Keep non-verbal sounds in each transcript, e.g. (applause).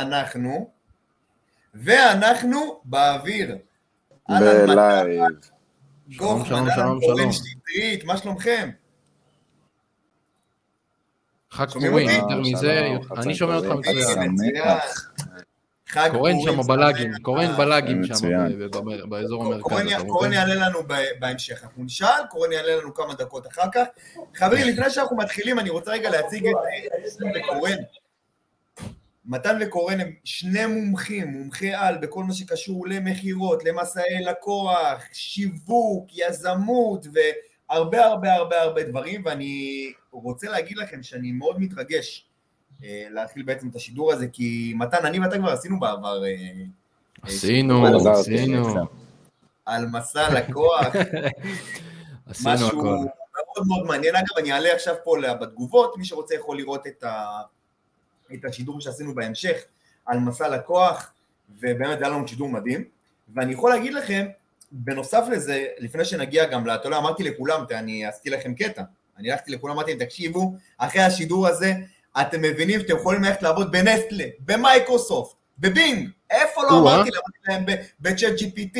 אנחנו, ואנחנו באוויר. בלייב. שלום, שלום, קורן שלום. שטרית, מה שלומכם? חג פורים? יותר מזה, שלום, אני שומע אותך מצוין. קורן שם. בלאגים, קורן בלאגים שם באזור קורן המרכז. קורן? יעלה לנו בהמשך, אנחנו נשאל, קורן יעלה לנו כמה דקות אחר כך. חברים, לפני שאנחנו מתחילים, אני רוצה רגע להציג את מתן וקורן. מתן וקורן הם שני מומחים, מומחי על בכל מה שקשור למכירות, למסעי לקוח, שיווק, יזמות והרבה הרבה הרבה הרבה דברים, ואני רוצה להגיד לכם שאני מאוד מתרגש אה, להתחיל בעצם את השידור הזה, כי מתן, אני ואתה כבר עשינו בעבר אה, עשינו, עזרתי, עשינו, יפה. על מסע לקוח, (laughs) עשינו משהו הכל. מאוד מאוד מעניין. אגב, אני אעלה עכשיו פה בתגובות, מי שרוצה יכול לראות את, ה... את השידור שעשינו בהמשך על מסע לקוח, ובאמת היה לנו שידור מדהים. ואני יכול להגיד לכם, בנוסף לזה, לפני שנגיע גם, ל- אתה יודע, אמרתי לכולם, אני עשיתי לכם קטע. אני הלכתי לכולם, אמרתי להם, תקשיבו, אחרי השידור הזה, אתם מבינים שאתם יכולים ללכת לעבוד בנסטלה, במייקרוסופט, בבינג, איפה לא. אמרתי להם, בצ'אט GPT,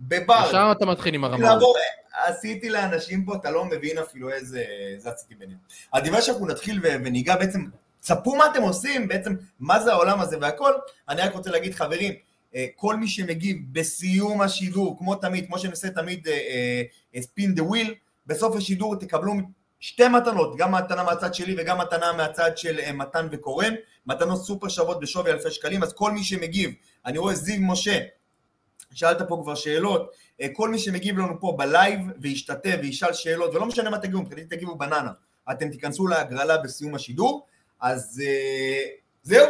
בברד, עכשיו אתה מתחיל עם הרמאות. לעבור, עשיתי לאנשים פה, אתה לא מבין אפילו איזה, זה עשיתי ביניהם. הדבר שאנחנו נתחיל וניגע בעצם, ספרו מה אתם עושים, בעצם מה זה העולם הזה והכל, אני רק רוצה להגיד חברים, אה, כל מי שמגיב בסיום השידור, כמו תמיד, כמו שאני עושה תמיד spin the wheel, בסוף השידור תקבלו שתי מתנות, גם מתנה מהצד שלי וגם מתנה מהצד של אה, מתן וקורן, מתנות סופר שוות בשווי אלפי שקלים, אז כל מי שמגיב, אני רואה זיו משה, שאלת פה כבר שאלות, אה, כל מי שמגיב לנו פה בלייב וישתתף וישאל שאלות, ולא משנה מה תגיבו, מבחינתי תגיבו בננה, אתם תיכנסו להגרלה בסיום השידור, אז אה, זהו,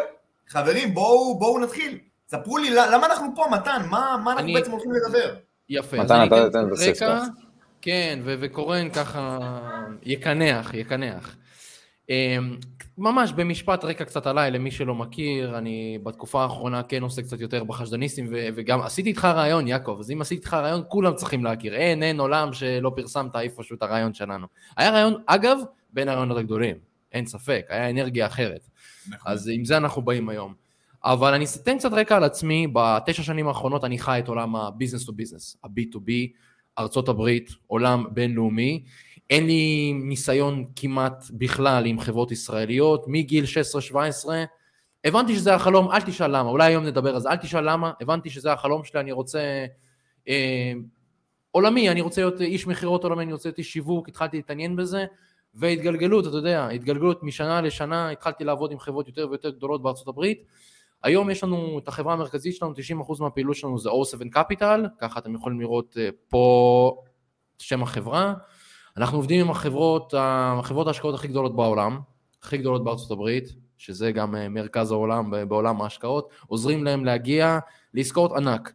חברים, בואו, בואו נתחיל. ספרו לי למה אנחנו פה, מתן, מה, מה אנחנו אני- בעצם הולכים לדבר? יפה. מתן, אתה תיתן את הספתח. כן, ו- וקורן ככה יקנח, יקנח. אמ, ממש במשפט רקע קצת עליי, למי שלא מכיר, אני בתקופה האחרונה כן עושה קצת יותר בחשדניסטים, ו- וגם עשיתי איתך רעיון, יעקב, אז אם עשיתי איתך רעיון, כולם צריכים להכיר. אין, אין עולם שלא פרסמת איפשהו את הרעיון שלנו. היה רעיון, אגב, בין הרעיונות הגדולים, אין ספק, היה אנרגיה אחרת. אז עם זה אנחנו באים היום. אבל אני אתן קצת רקע על עצמי, בתשע שנים האחרונות אני חי את עולם ה-business to business, ה-B2B, ארצות הברית, עולם בינלאומי. אין לי ניסיון כמעט בכלל עם חברות ישראליות, מגיל 16-17. הבנתי שזה החלום, אל תשאל למה, אולי היום נדבר על זה, אל תשאל למה, הבנתי שזה החלום שלי, אני רוצה... אה, עולמי, אני רוצה להיות איש מכירות עולמי, אני רוצה להיות איש שיווק, התחלתי להתעניין בזה, והתגלגלות, אתה יודע, התגלגלות משנה לשנה, התחלתי לעבוד עם חברות יותר ויותר גדולות בארצות הברית. היום יש לנו את החברה המרכזית שלנו, 90% מהפעילות שלנו זה O7 Capital, ככה אתם יכולים לראות אה, פה שם החברה. אנחנו עובדים עם החברות, החברות ההשקעות הכי גדולות בעולם, הכי גדולות בארצות הברית, שזה גם אה, מרכז העולם בעולם ההשקעות, עוזרים להם להגיע לעסקאות ענק.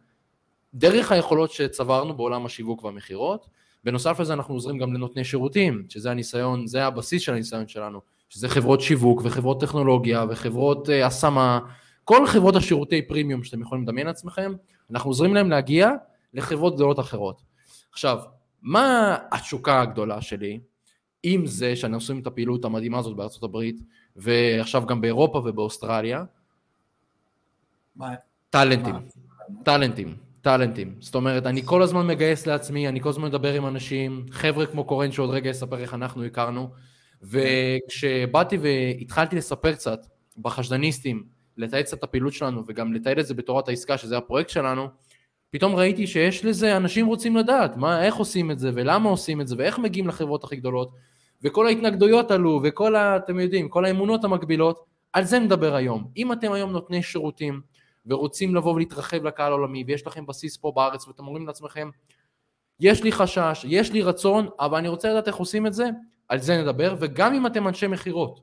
דרך היכולות שצברנו בעולם השיווק והמכירות, בנוסף לזה אנחנו עוזרים גם לנותני שירותים, שזה הניסיון, זה הבסיס של הניסיון שלנו, שזה חברות שיווק וחברות טכנולוגיה וחברות uh, השמה, כל חברות השירותי פרימיום שאתם יכולים לדמיין לעצמכם, אנחנו עוזרים להם להגיע לחברות גדולות אחרות. עכשיו, מה התשוקה הגדולה שלי, עם זה שאני עושים את הפעילות המדהימה הזאת בארצות הברית, ועכשיו גם באירופה ובאוסטרליה, מה? טאלנטים, מה? טאלנטים, טאלנטים. זאת אומרת, אני כל הזמן מגייס לעצמי, אני כל הזמן מדבר עם אנשים, חבר'ה כמו קורן שעוד רגע אספר איך אנחנו הכרנו, וכשבאתי והתחלתי לספר קצת בחשדניסטים, לתעד קצת את הפעילות שלנו וגם לתעד את זה בתורת העסקה, שזה הפרויקט שלנו, פתאום ראיתי שיש לזה, אנשים רוצים לדעת מה, איך עושים את זה ולמה עושים את זה ואיך מגיעים לחברות הכי גדולות, וכל ההתנגדויות עלו וכל, ה, אתם יודעים, כל האמונות המקבילות, על זה נדבר היום. אם אתם היום נותני שירותים, ורוצים לבוא ולהתרחב לקהל העולמי, ויש לכם בסיס פה בארץ, ואתם אומרים לעצמכם, יש לי חשש, יש לי רצון, אבל אני רוצה לדעת איך עושים את זה, על זה נדבר, וגם אם אתם אנשי מכירות,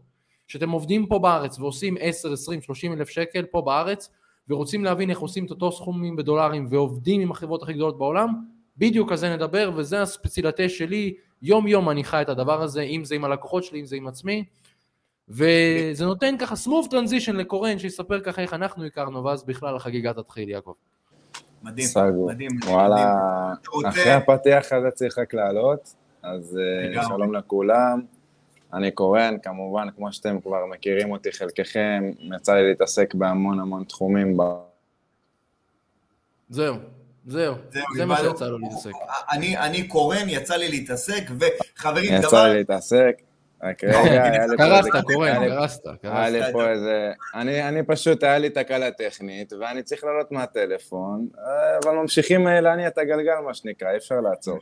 שאתם עובדים פה בארץ ועושים 10, 20, 30 אלף שקל פה בארץ, ורוצים להבין איך עושים את אותו סכומים בדולרים ועובדים עם החברות הכי גדולות בעולם, בדיוק על זה נדבר, וזה הספצילתה שלי, יום יום אני חי את הדבר הזה, אם זה עם הלקוחות שלי, אם זה עם עצמי, וזה נותן ככה smooth transition לקורן, שיספר ככה איך אנחנו הכרנו, ואז בכלל החגיגה תתחיל, יעקב. מדהים, סגור. מדהים. מדהים. וואלה, רוצה- אחרי הפתיח הזה צריך רק לעלות, אז אה, לגמרי. שלום לכולם. אני קורן, כמובן, כמו שאתם כבר מכירים אותי, חלקכם, יצא לי להתעסק בהמון המון תחומים. ב... זהו, זהו, זהו, זה מה. שיצא לו להתעסק. אני, אני קורן, יצא לי להתעסק, וחברים, יצא דבר... לי להתעסק. רק רגע, היה לי פה קרסת, קורן, קרסת, היה לי. פה איזה... אני, אני פשוט, היה לי תקלה טכנית, ואני צריך לעלות מהטלפון, אה, אבל ממשיכים אה, להניע את הגלגל, מה שנקרא, אי אפשר לעצור.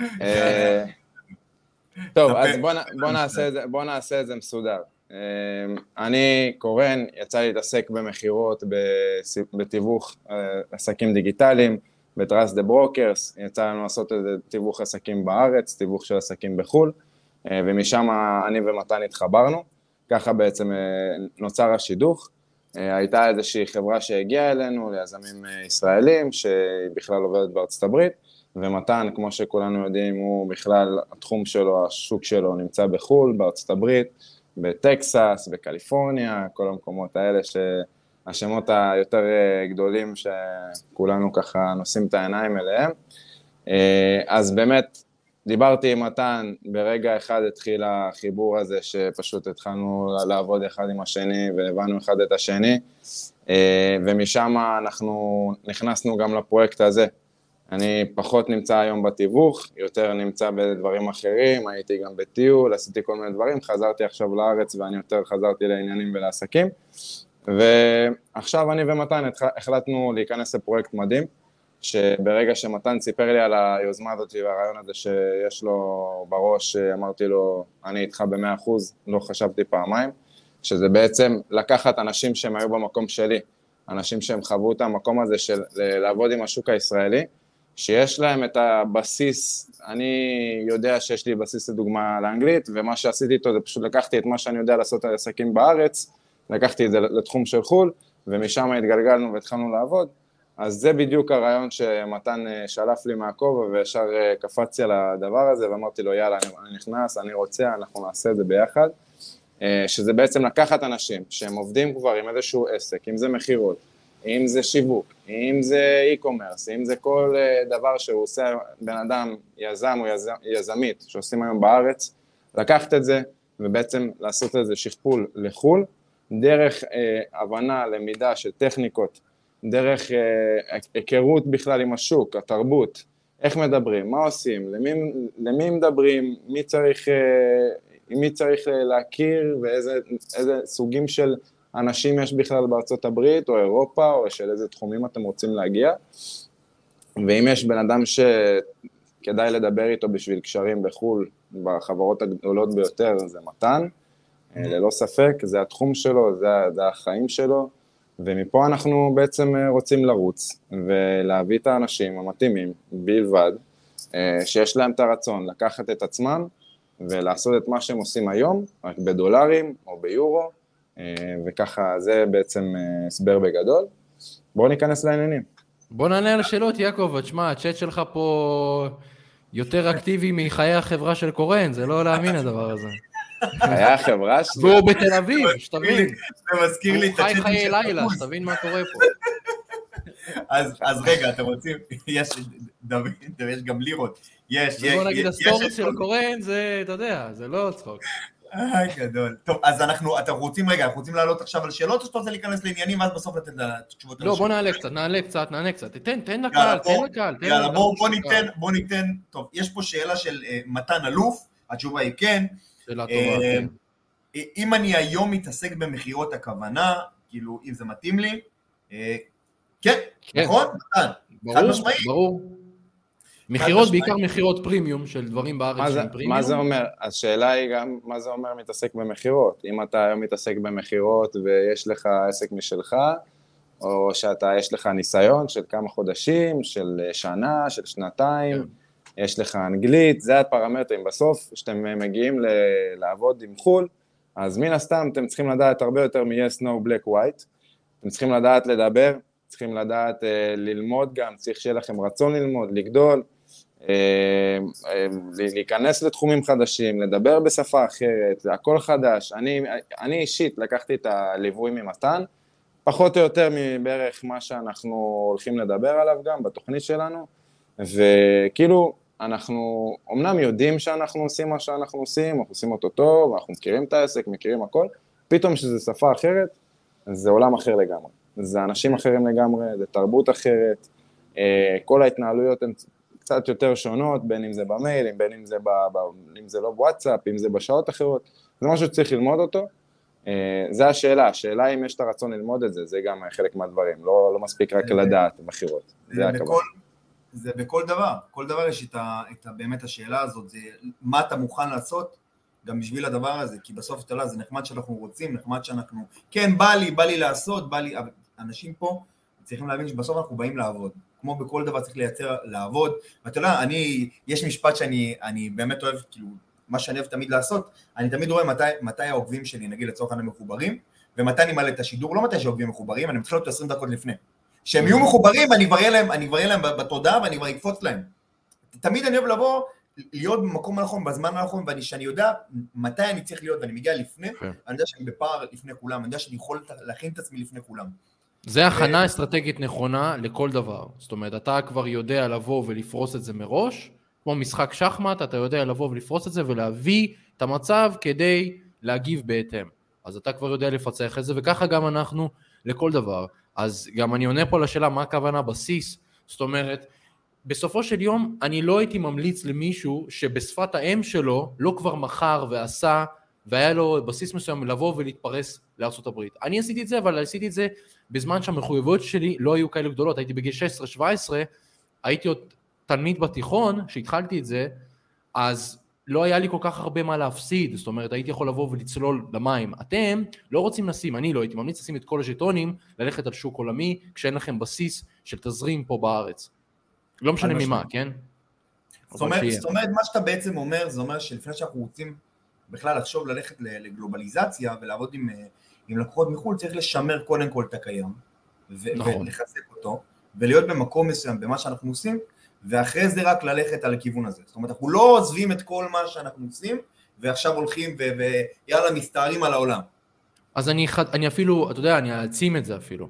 (laughs) אה, טוב. אז בוא, נ- בוא, נעשה את זה, מסודר. אני קורן, יצא לי להתעסק במכירות, בתיווך עסקים דיגיטליים, ב Trust the Brokers, יצא לנו לעשות תיווך עסקים בארץ, תיווך של עסקים בחו"ל, ומשם אני ומתן התחברנו, ככה בעצם אה, נוצר השידוך. אה, הייתה איזושהי חברה שהגיעה אלינו, ליזמים אה, ישראלים, שהיא בכלל עובדת בארצות הברית, ומתן, כמו שכולנו יודעים, הוא בכלל, התחום שלו, השוק שלו נמצא בחו"ל, בארצות הברית, בטקסס, בקליפורניה, כל המקומות האלה שהשמות היותר אה, גדולים שכולנו ככה נושאים את העיניים אליהם. אה, אז באמת, דיברתי עם מתן, ברגע אחד התחיל החיבור הזה שפשוט התחלנו לעבוד אחד עם השני והבנו אחד את השני, אה, ומשם אנחנו נכנסנו גם לפרויקט הזה. אני פחות נמצא היום בתיווך, יותר נמצא בדברים אחרים, הייתי גם בטיול, עשיתי כל מיני דברים, חזרתי עכשיו לארץ ואני יותר חזרתי לעניינים ולעסקים. ועכשיו אני ומתן החלטנו להיכנס לפרויקט מדהים, שברגע שמתן סיפר לי על היוזמה הזאת והרעיון הזה שיש לו בראש, אמרתי לו, אני איתך במאה אחוז, לא חשבתי פעמיים, שזה בעצם לקחת אנשים שהם היו במקום שלי, אנשים שהם חוו את המקום הזה של לעבוד עם השוק הישראלי, שיש להם את הבסיס, אני יודע שיש לי בסיס לדוגמה לאנגלית, ומה שעשיתי איתו זה פשוט לקחתי את מה שאני יודע לעשות על עסקים בארץ, לקחתי את זה לתחום של חו"ל, ומשם התגלגלנו והתחלנו לעבוד. אז זה בדיוק הרעיון שמתן אה, שלף לי מהכובע וישר אה, קפצתי על הדבר הזה ואמרתי לו יאללה אני, נכנס, אני רוצה, אנחנו נעשה את זה ביחד. אה, שזה בעצם לקחת אנשים שהם עובדים כבר עם איזשהו עסק, אם זה מכירות, אם זה שיווק, אם זה e-commerce, אם זה כל דבר שהוא עושה בן אדם, יזם או יז, יזמית שעושים היום בארץ, לקחת את זה ובעצם לעשות איזה שכפול לחו"ל, דרך אה, הבנה, למידה של טכניקות, דרך אה, היכרות בכלל עם השוק, התרבות, איך מדברים, מה עושים, למי, למי מדברים, מי צריך, אה, מי צריך להכיר? ואיזה איזה סוגים של אנשים יש בכלל בארצות הברית או אירופה או של איזה תחומים אתם רוצים להגיע? ואם יש בן אדם שכדאי לדבר איתו בשביל קשרים בחו"ל, בחברות הגדולות ביותר זה מתן, אה, ללא ספק, זה התחום שלו, זה, זה החיים שלו ומפה אנחנו בעצם אה, רוצים לרוץ ולהביא את האנשים המתאימים בלבד, אה, שיש להם את הרצון לקחת את עצמם ולעשות את מה שהם עושים היום, רק בדולרים או ביורו, אה, וככה זה בעצם הסבר בגדול. בואו ניכנס לעניינים. בוא נענה על השאלות, יעקב, תשמע, הצ'אט שלך פה יותר אקטיבי מחיי החברה של קורן, זה לא להאמין הדבר הזה. היה החברה שלי, והוא בתל אביב, שתבין. זה מזכיר לי הוא את חי הצ'אטים חיי של לילה, תפוס. שתבין מה קורה פה. אז אז רגע, אתם רוצים, יש, דוד, יש גם לירות. יש, יש, ובוא נגיד, יש- הסטורי יש- של קורן זה, אתה יודע, זה לא צחוק. אה, גדול. טוב, אז אנחנו, אתם רוצים, רגע, אנחנו רוצים לעלות עכשיו על שאלות, או שאתה רוצה להיכנס לעניינים, ואז בסוף לתת את התשובות על לא, בוא? נעלה קצת, נעלה קצת, נענה קצת. תן, תן לקהל, תן בוא- לקהל, יאללה, בוא ניתן, בוא ניתן, טוב, יש פה שאלה של אה, מתן אלוף, התשובה היא כן. שאלה אה, טובה, כן. אם אני היום מתעסק במכירות הכוונה, כאילו, אם זה מתאים לי, אה, כן, כן. נכון? מתן. ברור, משמעית. ברור. מכירות. בעיקר מכירות פרימיום של דברים מה בארץ זה, שהם פרימיום. מה זה אומר? השאלה היא גם, מה זה אומר מתעסק במכירות? אם אתה היום מתעסק במכירות ויש לך עסק משלך, או שאתה, יש לך ניסיון של כמה חודשים, של שנה, של שנתיים, כן. יש לך אנגלית, זה הפרמטרים. בסוף, כשאתם מגיעים ל- לעבוד עם חו"ל, אז מן הסתם אתם צריכים לדעת הרבה יותר מ-yes, no, black, white. אתם צריכים לדעת לדבר, צריכים לדעת אה, ללמוד גם, צריך שיהיה לכם רצון ללמוד, לגדול, אה, אה, להיכנס לתחומים חדשים, לדבר בשפה אחרת, זה הכל חדש. אני, אני אישית לקחתי את הליווי ממתן, פחות או יותר מבערך מה שאנחנו הולכים לדבר עליו גם בתוכנית שלנו, וכאילו אנחנו אמנם יודעים שאנחנו עושים מה שאנחנו עושים, אנחנו עושים אותו טוב, אנחנו מכירים את העסק, מכירים הכל, פתאום כשזו שפה אחרת, זה עולם אחר לגמרי. זה אנשים אחרים לגמרי, זה תרבות אחרת, אה, כל ההתנהלויות הן קצת יותר שונות, בין אם זה במייל, בין אם זה, ב, ב, אם זה לא בוואטסאפ, אם זה בשעות אחרות, זה משהו שצריך ללמוד אותו. אה, זה השאלה, השאלה אם יש את הרצון ללמוד את זה, זה גם חלק מהדברים, לא, לא מספיק רק לדעת מכירות, זה הכבוד. זה בכל דבר, כל דבר יש את, ה, את ה, באמת השאלה הזאת, זה מה אתה מוכן לעשות גם בשביל הדבר הזה, כי בסוף אתה יודע, זה נחמד שאנחנו רוצים, נחמד שאנחנו, כן, בא לי, בא לי לעשות, בא לי, אנשים פה צריכים להבין שבסוף אנחנו באים לעבוד, כמו בכל דבר צריך לייצר, לעבוד, ואתה יודע, אני, יש משפט שאני באמת אוהב, כאילו, מה שאני אוהב תמיד לעשות, אני תמיד רואה מתי, מתי העוקבים שלי, נגיד לצורך העניין מחוברים, ומתי אני מעלה את השידור, לא מתי שהעוקבים מחוברים, אני מתחיל אותו 20 דקות לפני. שהם יהיו מחוברים ואני כבר אהיה להם, אני להם בתודעה ואני כבר אקפוץ להם. תמיד אני אוהב לבוא, להיות במקום הנכון, בזמן הנכון, ואני שאני יודע מתי אני צריך להיות ואני מגיע לפני, כן. אני יודע שאני בפער לפני כולם, אני יודע שאני יכול להכין את עצמי לפני כולם. זה הכנה אסטרטגית נכונה לכל דבר. זאת אומרת, אתה כבר יודע לבוא ולפרוס את זה מראש, כמו משחק שחמט, אתה יודע לבוא ולפרוס את זה ולהביא את המצב כדי להגיב בהתאם. אז אתה כבר יודע לפצח את זה, וככה גם אנחנו לכל דבר. אז גם אני עונה פה לשאלה מה הכוונה בסיס, זאת אומרת, בסופו של יום אני לא הייתי ממליץ למישהו שבשפת האם שלו לא כבר מכר ועשה והיה לו בסיס מסוים לבוא ולהתפרס לארה"ב. אני עשיתי את זה, אבל עשיתי את זה בזמן שהמחויבויות שלי לא היו כאלה גדולות, הייתי בגיל 16-17, הייתי עוד תלמיד בתיכון, שהתחלתי את זה, אז לא היה לי כל כך הרבה מה להפסיד, זאת אומרת הייתי יכול לבוא ולצלול למים. אתם לא רוצים לשים, אני לא הייתי ממליץ לשים את כל הז'טונים, ללכת על שוק עולמי, כשאין לכם בסיס של תזרים פה בארץ. לא משנה ממה, כן? זאת אומרת, זאת אומרת, מה שאתה בעצם אומר, זה אומר שלפני שאנחנו רוצים בכלל לחשוב ללכת לגלובליזציה ולעבוד עם, אה, עם לקוחות מחו"ל, צריך לשמר קודם כל את הקיים, נכון. ולחזק אותו, ולהיות במקום מסוים במה שאנחנו עושים, ואחרי זה רק ללכת על הכיוון הזה. זאת אומרת, אנחנו לא עוזבים את כל מה שאנחנו עושים, ועכשיו הולכים ויאללה מסתערים על העולם. אז אני, אני אפילו, אתה יודע, אני אעצים את זה אפילו.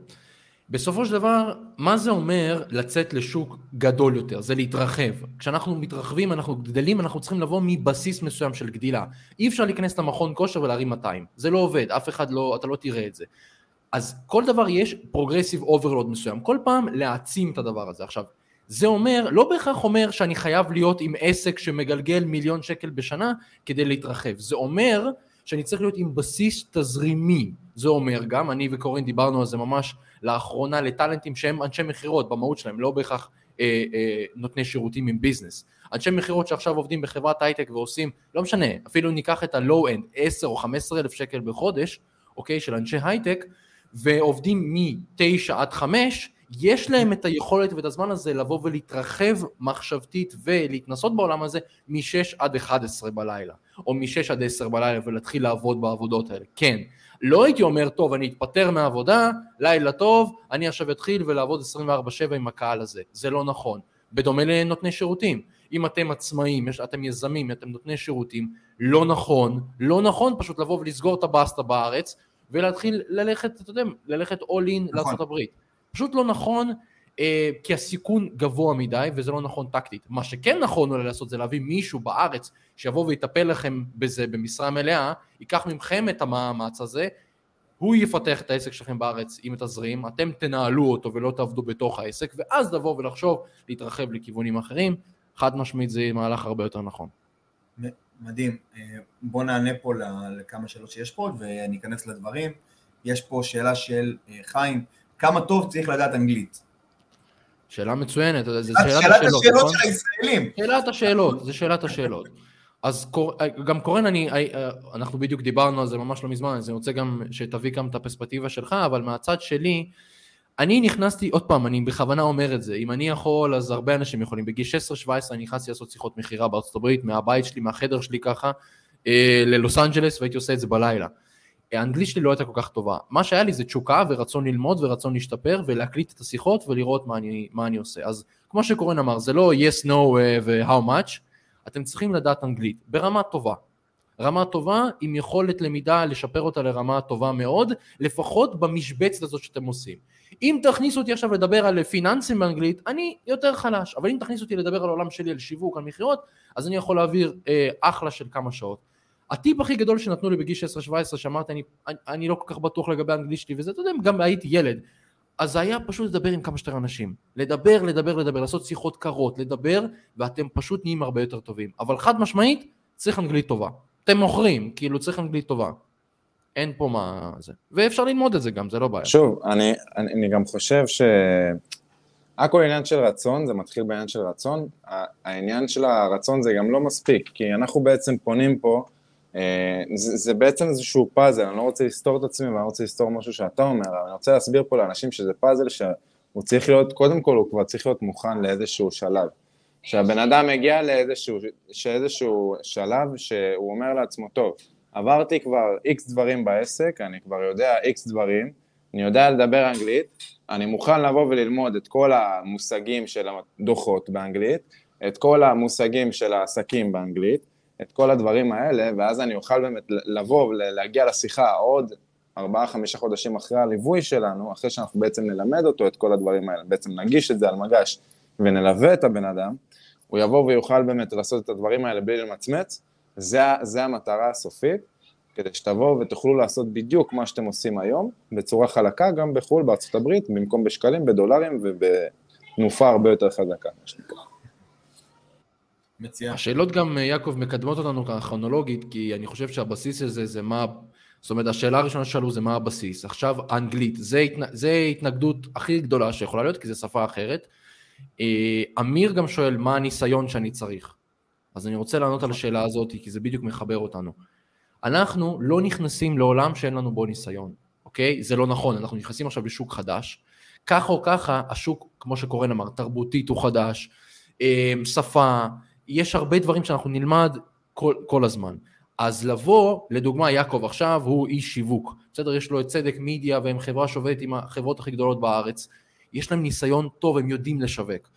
בסופו של דבר, מה זה אומר לצאת לשוק גדול יותר? זה להתרחב. כשאנחנו מתרחבים, אנחנו גדלים, אנחנו צריכים לבוא מבסיס מסוים של גדילה. אי אפשר להיכנס למכון כושר ולהרים 200. זה לא עובד, אף אחד לא, אתה לא תראה את זה. אז כל דבר יש progressive overload מסוים. כל פעם להעצים את הדבר הזה. עכשיו, זה אומר, לא בהכרח אומר שאני חייב להיות עם עסק שמגלגל מיליון שקל בשנה כדי להתרחב. זה אומר שאני צריך להיות עם בסיס תזרימי. זה אומר גם, אני וקורן דיברנו על זה ממש לאחרונה לטאלנטים שהם אנשי מכירות במהות שלהם, לא בהכרח אה, אה, נותני שירותים עם business. אנשי מכירות שעכשיו עובדים בחברת הייטק ועושים, לא משנה, אפילו ניקח את ה low-end, 10 או 15 אלף שקל בחודש, אוקיי, של אנשי הייטק, ועובדים מ-9 עד 5, יש להם את היכולת ואת הזמן הזה לבוא ולהתרחב מחשבתית ולהתנסות בעולם הזה מ-6 עד 11 בלילה, או מ-6 עד 10 בלילה ולהתחיל לעבוד בעבודות האלה. כן, לא הייתי אומר, טוב, אני אתפטר מהעבודה, לילה טוב, אני עכשיו אתחיל ולעבוד 24/7 עם הקהל הזה. זה לא נכון. בדומה לנותני שירותים. אם אתם עצמאים, אתם יזמים, אתם נותני שירותים, לא נכון, לא נכון פשוט לבוא ולסגור את הבסטה בארץ ולהתחיל ללכת, אתה יודע, ללכת all in נכון. לארה"ב. פשוט לא נכון, אה, כי הסיכון גבוה מדי, וזה לא נכון טקטית. מה שכן נכון אולי לעשות זה להביא מישהו בארץ שיבוא ויטפל לכם בזה במשרה מלאה, ייקח מכם את המאמץ הזה, הוא יפתח את העסק שלכם בארץ עם תזרים, אתם תנהלו אותו ולא תעבדו בתוך העסק, ואז לבוא ולחשוב להתרחב לכיוונים אחרים, חד משמעית זה מהלך הרבה יותר נכון. מדהים. אה, בוא נענה פה לכמה שאלות שיש פה ואני אכנס לדברים. יש פה שאלה של אה, חיים, כמה טוב צריך לדעת אנגלית? שאלה מצוינת, זה שאלת השאלות, שאלת השאלות נכון? של הישראלים. שאלת השאלות, זה שאלת השאלות. אז גם קורן, אני, אנחנו בדיוק דיברנו על זה ממש לא מזמן, אז אני רוצה גם שתביא גם את הפרספקטיבה שלך, אבל מהצד שלי, אני נכנסתי, עוד פעם, אני בכוונה אומר את זה, אם אני יכול, אז הרבה אנשים יכולים. בגיל 16-17 אני נכנסתי לעשות שיחות מכירה בארצות הברית, מהבית שלי, מהחדר שלי ככה, אה, ללוס אנג'לס, והייתי עושה את זה בלילה. האנגלית שלי לא הייתה כל כך טובה. מה שהיה לי זה תשוקה ורצון ללמוד ורצון להשתפר ולהקליט את השיחות ולראות מה אני, מה אני עושה. אז כמו שקורן אמר, זה לא yes, no uh, ו-how much, אתם צריכים לדעת אנגלית ברמה טובה. רמה טובה עם יכולת למידה לשפר אותה לרמה טובה מאוד, לפחות במשבצת הזאת שאתם עושים. אם תכניסו אותי עכשיו לדבר על פיננסים באנגלית, אני יותר חלש, אבל אם תכניסו אותי לדבר על העולם שלי, על שיווק, על מכירות, אז אני יכול להעביר אה, אחלה של כמה שעות. הטיפ הכי גדול שנתנו לי בגיל 16-17, שאמרתי, אני, אני, אני לא כל כך בטוח לגבי האנגלית שלי, וזה, אתה יודע, גם הייתי ילד. אז זה היה פשוט לדבר עם כמה שיותר אנשים. לדבר, לדבר, לדבר, לעשות שיחות קרות, לדבר, ואתם פשוט נהיים הרבה יותר טובים. אבל חד משמעית, צריך אנגלית טובה. אתם מוכרים, כאילו צריך אנגלית טובה. אין פה מה זה. ואפשר ללמוד את זה גם, זה לא בעיה. שוב, אני, אני, אני גם חושב ש... הכל עניין של רצון, זה מתחיל בעניין של רצון. העניין של הרצון זה גם לא מספיק, כי אנחנו בעצם פונים פה, זה, זה בעצם איזשהו פאזל, אני לא רוצה לסתור את עצמי ואני לא רוצה לסתור משהו שאתה אומר, אבל אני רוצה להסביר פה לאנשים שזה פאזל שהוא צריך להיות, קודם כל הוא כבר צריך להיות מוכן לאיזשהו שלב. שהבן אדם מגיע לאיזשהו שאיזשהו שלב שהוא אומר לעצמו, טוב, עברתי כבר איקס דברים בעסק, אני כבר יודע איקס דברים, אני יודע לדבר אנגלית, אני מוכן לבוא וללמוד את כל המושגים של הדוחות באנגלית, את כל המושגים של העסקים באנגלית, את כל הדברים האלה, ואז אני אוכל באמת לבוא ולהגיע לשיחה עוד ארבעה-חמישה חודשים אחרי הליווי שלנו, אחרי שאנחנו בעצם נלמד אותו את כל הדברים האלה, בעצם נגיש את זה על מגש ונלווה את הבן אדם, הוא יבוא ויוכל באמת לעשות את הדברים האלה בלי למצמץ, זה, זה המטרה הסופית, כדי שתבואו ותוכלו לעשות בדיוק מה שאתם עושים היום, בצורה חלקה גם בחו"ל, בארצות הברית, במקום בשקלים, בדולרים ובתנופה הרבה יותר חזקה, מה שנקרא. מצוין. השאלות גם, יעקב, מקדמות אותנו כרונולוגית, כי אני חושב שהבסיס הזה זה מה... זאת אומרת, השאלה הראשונה ששאלו זה מה הבסיס. עכשיו, אנגלית, זה, התנ... זה התנגדות הכי גדולה שיכולה להיות, כי זו שפה אחרת. אה, אמיר גם שואל, מה הניסיון שאני צריך? אז אני רוצה לענות על השאלה הזאת, כי זה בדיוק מחבר אותנו. אנחנו לא נכנסים לעולם שאין לנו בו ניסיון, אוקיי? זה לא נכון, אנחנו נכנסים עכשיו לשוק חדש. ככה או ככה, השוק, כמו שקורן אמר, תרבותית הוא חדש, אה, שפה, יש הרבה דברים שאנחנו נלמד כל, כל הזמן. אז לבוא, לדוגמה יעקב עכשיו הוא איש שיווק, בסדר? יש לו את צדק מידיה והם חברה שעובדת עם החברות הכי גדולות בארץ, יש להם ניסיון טוב, הם יודעים לשווק.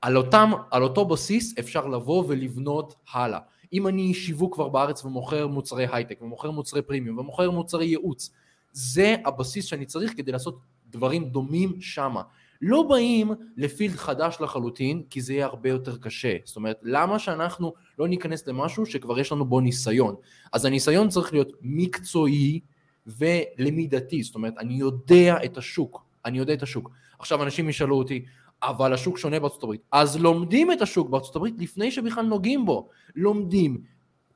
על, אותם, על אותו בסיס אפשר לבוא ולבנות הלאה. אם אני שיווק כבר בארץ ומוכר מוצרי הייטק ומוכר מוצרי פרימיום ומוכר מוצרי ייעוץ, זה הבסיס שאני צריך כדי לעשות דברים דומים שמה. לא באים לפילד חדש לחלוטין, כי זה יהיה הרבה יותר קשה. זאת אומרת, למה שאנחנו לא ניכנס למשהו שכבר יש לנו בו ניסיון? אז הניסיון צריך להיות מקצועי ולמידתי, זאת אומרת, אני יודע את השוק, אני יודע את השוק. עכשיו אנשים ישאלו אותי, אבל השוק שונה בארצות הברית. אז לומדים את השוק בארצות הברית לפני שבכלל נוגעים בו. לומדים.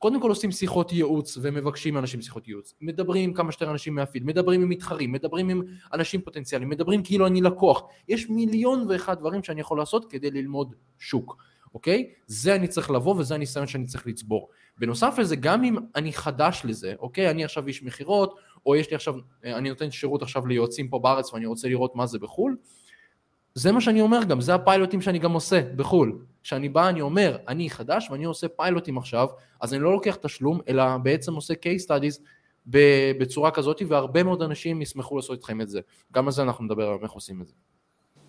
קודם כל עושים שיחות ייעוץ ומבקשים מאנשים שיחות ייעוץ. מדברים עם כמה שיותר אנשים מהפיד, מדברים עם מתחרים, מדברים עם אנשים פוטנציאליים, מדברים כאילו אני לקוח. יש מיליון ואחד דברים שאני יכול לעשות כדי ללמוד שוק, אוקיי? זה אני צריך לבוא וזה הניסיון שאני צריך לצבור. בנוסף לזה, גם אם אני חדש לזה, אוקיי? אני עכשיו איש מכירות, או יש לי עכשיו, אני נותן שירות עכשיו ליועצים פה בארץ ואני רוצה לראות מה זה בחו"ל, זה מה שאני אומר גם, זה הפיילוטים שאני גם עושה בחו"ל. כשאני בא אני אומר, אני חדש ואני עושה פיילוטים עכשיו, אז אני לא לוקח תשלום, אלא בעצם עושה case studies בצורה כזאת, והרבה מאוד אנשים ישמחו לעשות איתכם את זה. גם על זה אנחנו נדבר היום, איך עושים את זה.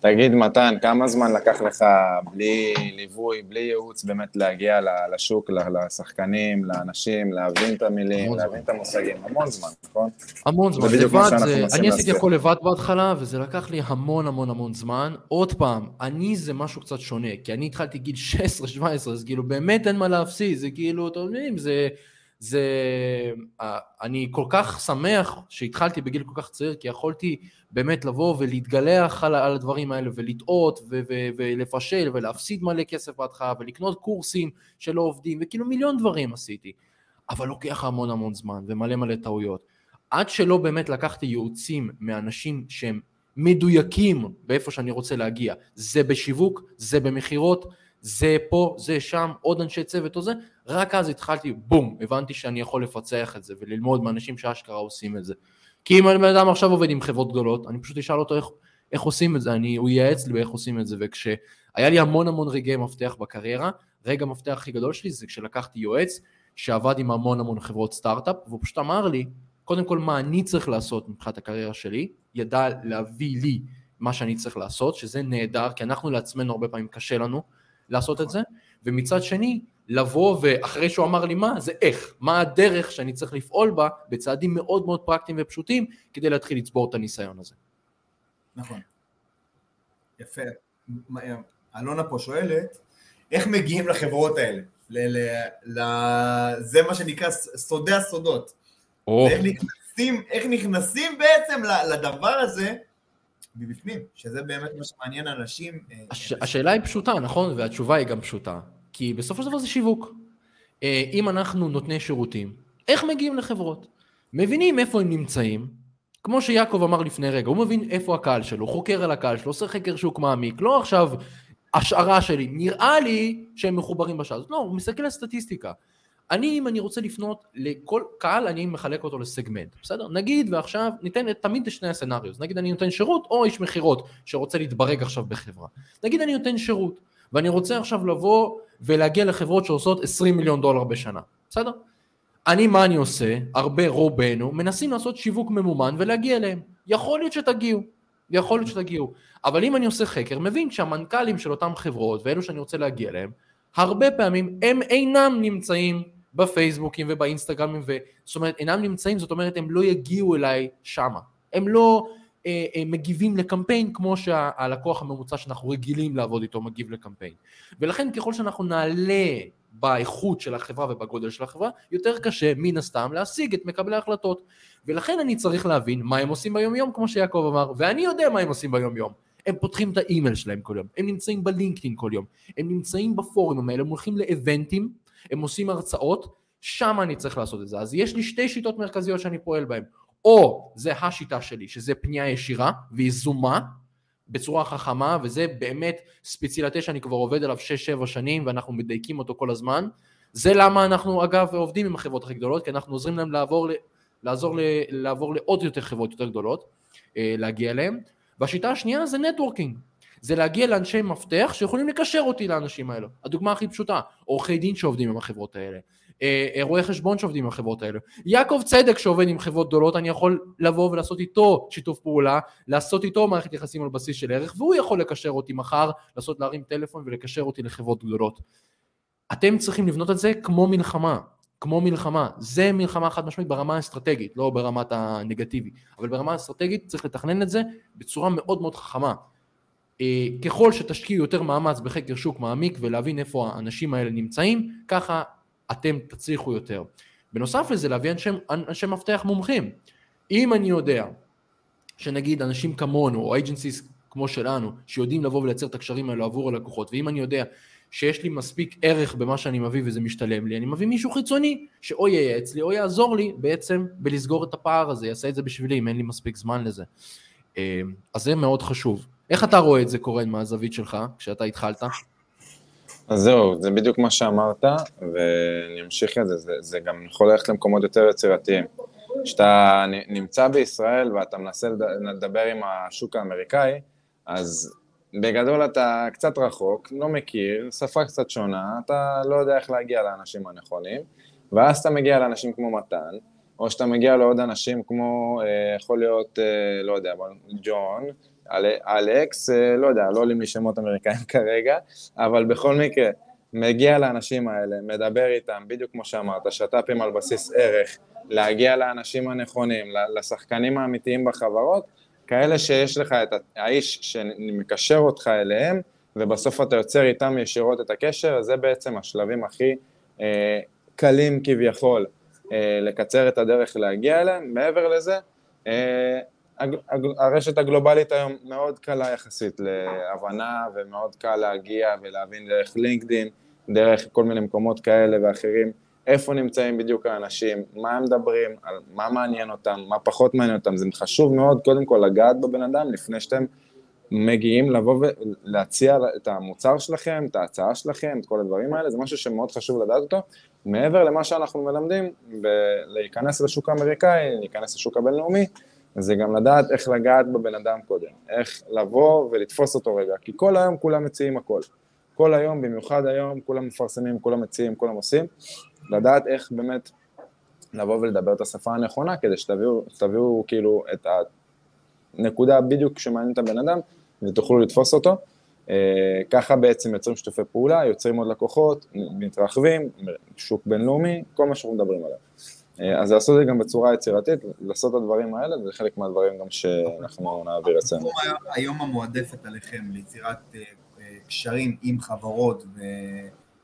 תגיד, מתן, כמה זמן לקח לך בלי ליווי, בלי ייעוץ, באמת להגיע לשוק, לשחקנים, לאנשים, להבין את המילים, להבין את המושגים? המון זמן, נכון? המון זמן, לבד, זה, אני עשיתי הכל לבד בהתחלה, וזה לקח לי המון המון המון זמן. עוד פעם, אני זה משהו קצת שונה, כי אני התחלתי גיל (laughs) 16-17, אז כאילו באמת אין מה להפסיד, זה כאילו, אתם יודעים, זה... זה, אה, אני כל כך שמח שהתחלתי בגיל כל כך צעיר, כי יכולתי באמת לבוא ולהתגלח על, על הדברים האלה ולטעות ו, ו, ולפשל ולהפסיד מלא כסף בהתחלה ולקנות קורסים שלא עובדים וכאילו מיליון דברים עשיתי, אבל לוקח המון המון זמן ומלא מלא טעויות. עד שלא באמת לקחתי ייעוצים מאנשים שהם מדויקים באיפה שאני רוצה להגיע, זה בשיווק, זה במכירות, זה פה, זה שם, עוד אנשי צוות או זה, רק אז התחלתי, בום, הבנתי שאני יכול לפצח את זה וללמוד מאנשים שאשכרה עושים את זה. כי אם בן אדם עכשיו עובד עם חברות גדולות, אני פשוט אשאל אותו איך, איך עושים את זה, אני, הוא ייעץ לי באיך עושים את זה, וכשהיה לי המון המון רגעי מפתח בקריירה, רגע המפתח הכי גדול שלי זה כשלקחתי יועץ שעבד עם המון המון חברות סטארט-אפ, והוא פשוט אמר לי, קודם כל מה אני צריך לעשות מבחינת הקריירה שלי, ידע להביא לי מה שאני צריך לעשות, שזה נהדר, כי אנחנו לעצמנו הרבה פעמים קשה לנו לעשות את זה, ומצד שני, לבוא ואחרי שהוא אמר לי מה, זה איך, מה הדרך שאני צריך לפעול בה בצעדים מאוד מאוד פרקטיים ופשוטים כדי להתחיל לצבור את הניסיון הזה. נכון. יפה. אלונה פה שואלת, איך מגיעים לחברות האלה? ל- ל- ל- זה מה שנקרא סודי הסודות. איך נכנסים, איך נכנסים בעצם לדבר הזה מבפנים, שזה באמת מה שמעניין אנשים. אה, הש, השאלה היא פשוטה, נכון? והתשובה היא גם פשוטה. כי בסופו של דבר זה שיווק. אה, אם אנחנו נותני שירותים, איך מגיעים לחברות? מבינים איפה הם נמצאים, כמו שיעקב אמר לפני רגע, הוא מבין איפה הקהל שלו, חוקר על הקהל שלו, עושה חקר שוק מעמיק, לא עכשיו השערה שלי, נראה לי שהם מחוברים בשעה הזאת, לא, הוא מסתכל על סטטיסטיקה. אני, אם אני רוצה לפנות לכל קהל, אני מחלק אותו לסגמנט, בסדר? נגיד ועכשיו, ניתן תמיד את שני הסצנריוס, נגיד אני נותן שירות או איש מכירות שרוצה להתברג עכשיו בחברה. נגיד אני נותן שירות, ואני רוצה עכשיו לבוא ולהגיע לחברות שעושות 20 מיליון דולר בשנה, בסדר? אני, מה אני עושה? הרבה, רובנו, מנסים לעשות שיווק ממומן ולהגיע אליהם. יכול להיות שתגיעו, יכול להיות שתגיעו. אבל אם אני עושה חקר, מבין שהמנכ"לים של אותם חברות ואלו שאני רוצה להגיע אליהם, הרבה פעמים הם אינם נמצאים בפייסבוקים ובאינסטגרמים, ו... זאת אומרת, אינם נמצאים, זאת אומרת, הם לא יגיעו אליי שמה. הם לא אה, אה, מגיבים לקמפיין כמו שהלקוח הממוצע שאנחנו רגילים לעבוד איתו מגיב לקמפיין. ולכן ככל שאנחנו נעלה באיכות של החברה ובגודל של החברה, יותר קשה מן הסתם להשיג את מקבלי ההחלטות. ולכן אני צריך להבין מה הם עושים ביום יום, כמו שיעקב אמר, ואני יודע מה הם עושים ביום יום. הם פותחים את האימייל שלהם כל יום, הם נמצאים בלינקדאין כל יום, הם נמצאים בפורומים האלה, הם הולכים לאבנטים, הם עושים הרצאות, שם אני צריך לעשות את זה. אז יש לי שתי שיטות מרכזיות שאני פועל בהן. או זה השיטה שלי, שזה פנייה ישירה ויזומה בצורה חכמה, וזה באמת ספציאליטה שאני כבר עובד עליו 6-7 שנים ואנחנו מדייקים אותו כל הזמן. זה למה אנחנו אגב עובדים עם החברות הכי גדולות, כי אנחנו עוזרים להם לעבור, לעזור ל, לעבור לעוד יותר חברות יותר גדולות, אה, להגיע אליהם. והשיטה השנייה זה נטוורקינג. זה להגיע לאנשי מפתח שיכולים לקשר אותי לאנשים האלו. הדוגמה הכי פשוטה, עורכי דין שעובדים עם החברות האלה, אה, אה, רואי חשבון שעובדים עם החברות האלה, יעקב צדק שעובד עם חברות גדולות, אני יכול לבוא ולעשות איתו שיתוף פעולה, לעשות איתו מערכת יחסים על בסיס של ערך, והוא יכול לקשר אותי מחר, לעשות להרים טלפון ולקשר אותי לחברות גדולות. אתם צריכים לבנות את זה כמו מלחמה, כמו מלחמה. זה מלחמה חד משמעית ברמה האסטרטגית, לא ברמת הנגטיבי, אבל ברמה האסטרטגית צריך לתכנן את זה בצורה מאוד מאוד חכמה. אה, ככל שתשקיעו יותר מאמץ בחקר שוק מעמיק ולהבין איפה האנשים האלה נמצאים, ככה אתם תצליחו יותר. בנוסף לזה להביא אנשי, אנשי מפתח מומחים. אם אני יודע שנגיד אנשים כמונו או אייג'נסיס כמו שלנו שיודעים לבוא ולייצר את הקשרים האלו עבור הלקוחות ואם אני יודע שיש לי מספיק ערך במה שאני מביא וזה משתלם לי, אני מביא מישהו חיצוני שאו ייעץ לי או יעזור לי בעצם בלסגור את הפער הזה, יעשה את זה בשבילי אם אין לי מספיק זמן לזה. אה, אז זה מאוד חשוב. איך אתה רואה את זה קורן מהזווית שלך כשאתה התחלת? אז זהו, זה בדיוק מה שאמרת, ואני אמשיך את זה, זה, זה גם יכול ללכת למקומות יותר יצירתיים. כשאתה נמצא בישראל ואתה מנסה לדבר עם השוק האמריקאי, אז בגדול אתה קצת רחוק, לא מכיר, שפה קצת שונה, אתה לא יודע איך להגיע לאנשים הנכונים, ואז אתה מגיע לאנשים כמו מתן, או שאתה מגיע לעוד אנשים כמו, אה, יכול להיות, אה, לא יודע, ג'ון, אלכס, אה, לא יודע, לא עולים לי שמות אמריקאים (laughs) כרגע, אבל בכל מקרה, מגיע לאנשים האלה, מדבר איתם, בדיוק כמו שאמרת, שת"פים על בסיס ערך, להגיע לאנשים הנכונים, לשחקנים האמיתיים בחברות, כאלה שיש לך את האיש שמקשר אותך אליהם, ובסוף אתה יוצר איתם ישירות את הקשר, זה בעצם השלבים הכי אה, קלים כביכול אה, לקצר את הדרך להגיע אליהם. מעבר לזה, אה, הרשת הגלובלית היום מאוד קלה יחסית להבנה ומאוד קל להגיע ולהבין דרך לינקדין, דרך כל מיני מקומות כאלה ואחרים, איפה נמצאים בדיוק האנשים, מה הם מדברים, על מה מעניין אותם, מה פחות מעניין אותם, זה חשוב מאוד קודם כל לגעת בבן אדם לפני שאתם מגיעים לבוא ולהציע את המוצר שלכם, את ההצעה שלכם, את כל הדברים האלה, זה משהו שמאוד חשוב לדעת אותו. מעבר למה שאנחנו מלמדים, ב- להיכנס לשוק האמריקאי, להיכנס לשוק הבינלאומי, זה גם לדעת איך לגעת בבן אדם קודם, איך לבוא ולתפוס אותו רגע, כי כל היום כולם מציעים הכל. כל היום, במיוחד היום, כולם מפרסמים, כולם מציעים, כולם עושים, לדעת איך באמת לבוא ולדבר את השפה הנכונה, כדי שתביאו כאילו את הנקודה בדיוק שמעניינת את הבן אדם, ותוכלו לתפוס אותו. אה, ככה בעצם יוצרים שיתופי פעולה, יוצרים עוד לקוחות, מתרחבים, שוק בינלאומי, כל מה שאנחנו מדברים עליו. אה, אז לעשות את זה גם בצורה יצירתית, לעשות את הדברים האלה, זה חלק מהדברים גם שאנחנו נעביר אצלנו. היום המועדפת עליכם ליצירת אה, אה, קשרים עם חברות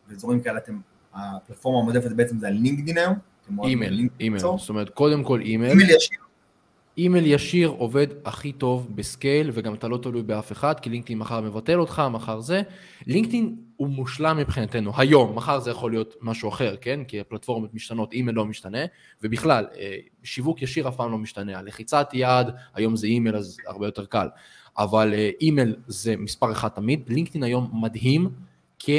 ואזורים כאלה, אתם, הפלטפורמה המועדפת בעצם זה ה LinkedIn היום? אימייל, אימייל, זאת אומרת קודם כל אימייל. אימייל ישיר? אימייל ישיר עובד הכי טוב ב scale, וגם אתה לא תלוי באף אחד, כי LinkedIn מחר מבטל אותך, מחר זה. LinkedIn הוא מושלם מבחינתנו, היום, מחר זה יכול להיות משהו אחר, כן? כי הפלטפורמות משתנות, אימייל לא משתנה, ובכלל, אה, שיווק ישיר אף פעם לא משתנה, הלחיצת יד, היום זה אימייל אז הרבה יותר קל, אבל אה, אימייל זה מספר אחד תמיד, LinkedIn היום מדהים כ...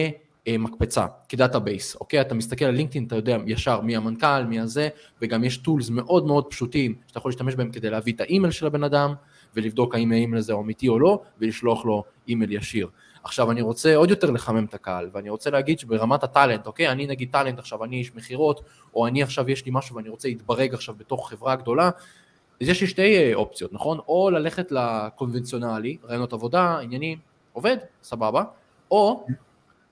אה, מקפצה, כ database, אוקיי? אתה מסתכל על LinkedIn, אתה יודע ישר מי המנכ"ל, מי הזה, וגם יש tools מאוד מאוד פשוטים שאתה יכול להשתמש בהם כדי להביא את האימייל של הבן אדם, ולבדוק האם האימייל הזה הוא אמיתי או לא, ולשלוח לו אימייל ישיר. עכשיו אני רוצה עוד יותר לחמם את הקהל, ואני רוצה להגיד שברמת ה talent, אוקיי? אני נגיד talent עכשיו, אני איש מכירות, או אני עכשיו יש לי משהו ואני רוצה להתברג עכשיו בתוך חברה גדולה, אז יש לי שתי אה, אופציות, נכון? או ללכת לקונבנציונלי, רעיונות עבודה, עניינים, עובד, סבבה, או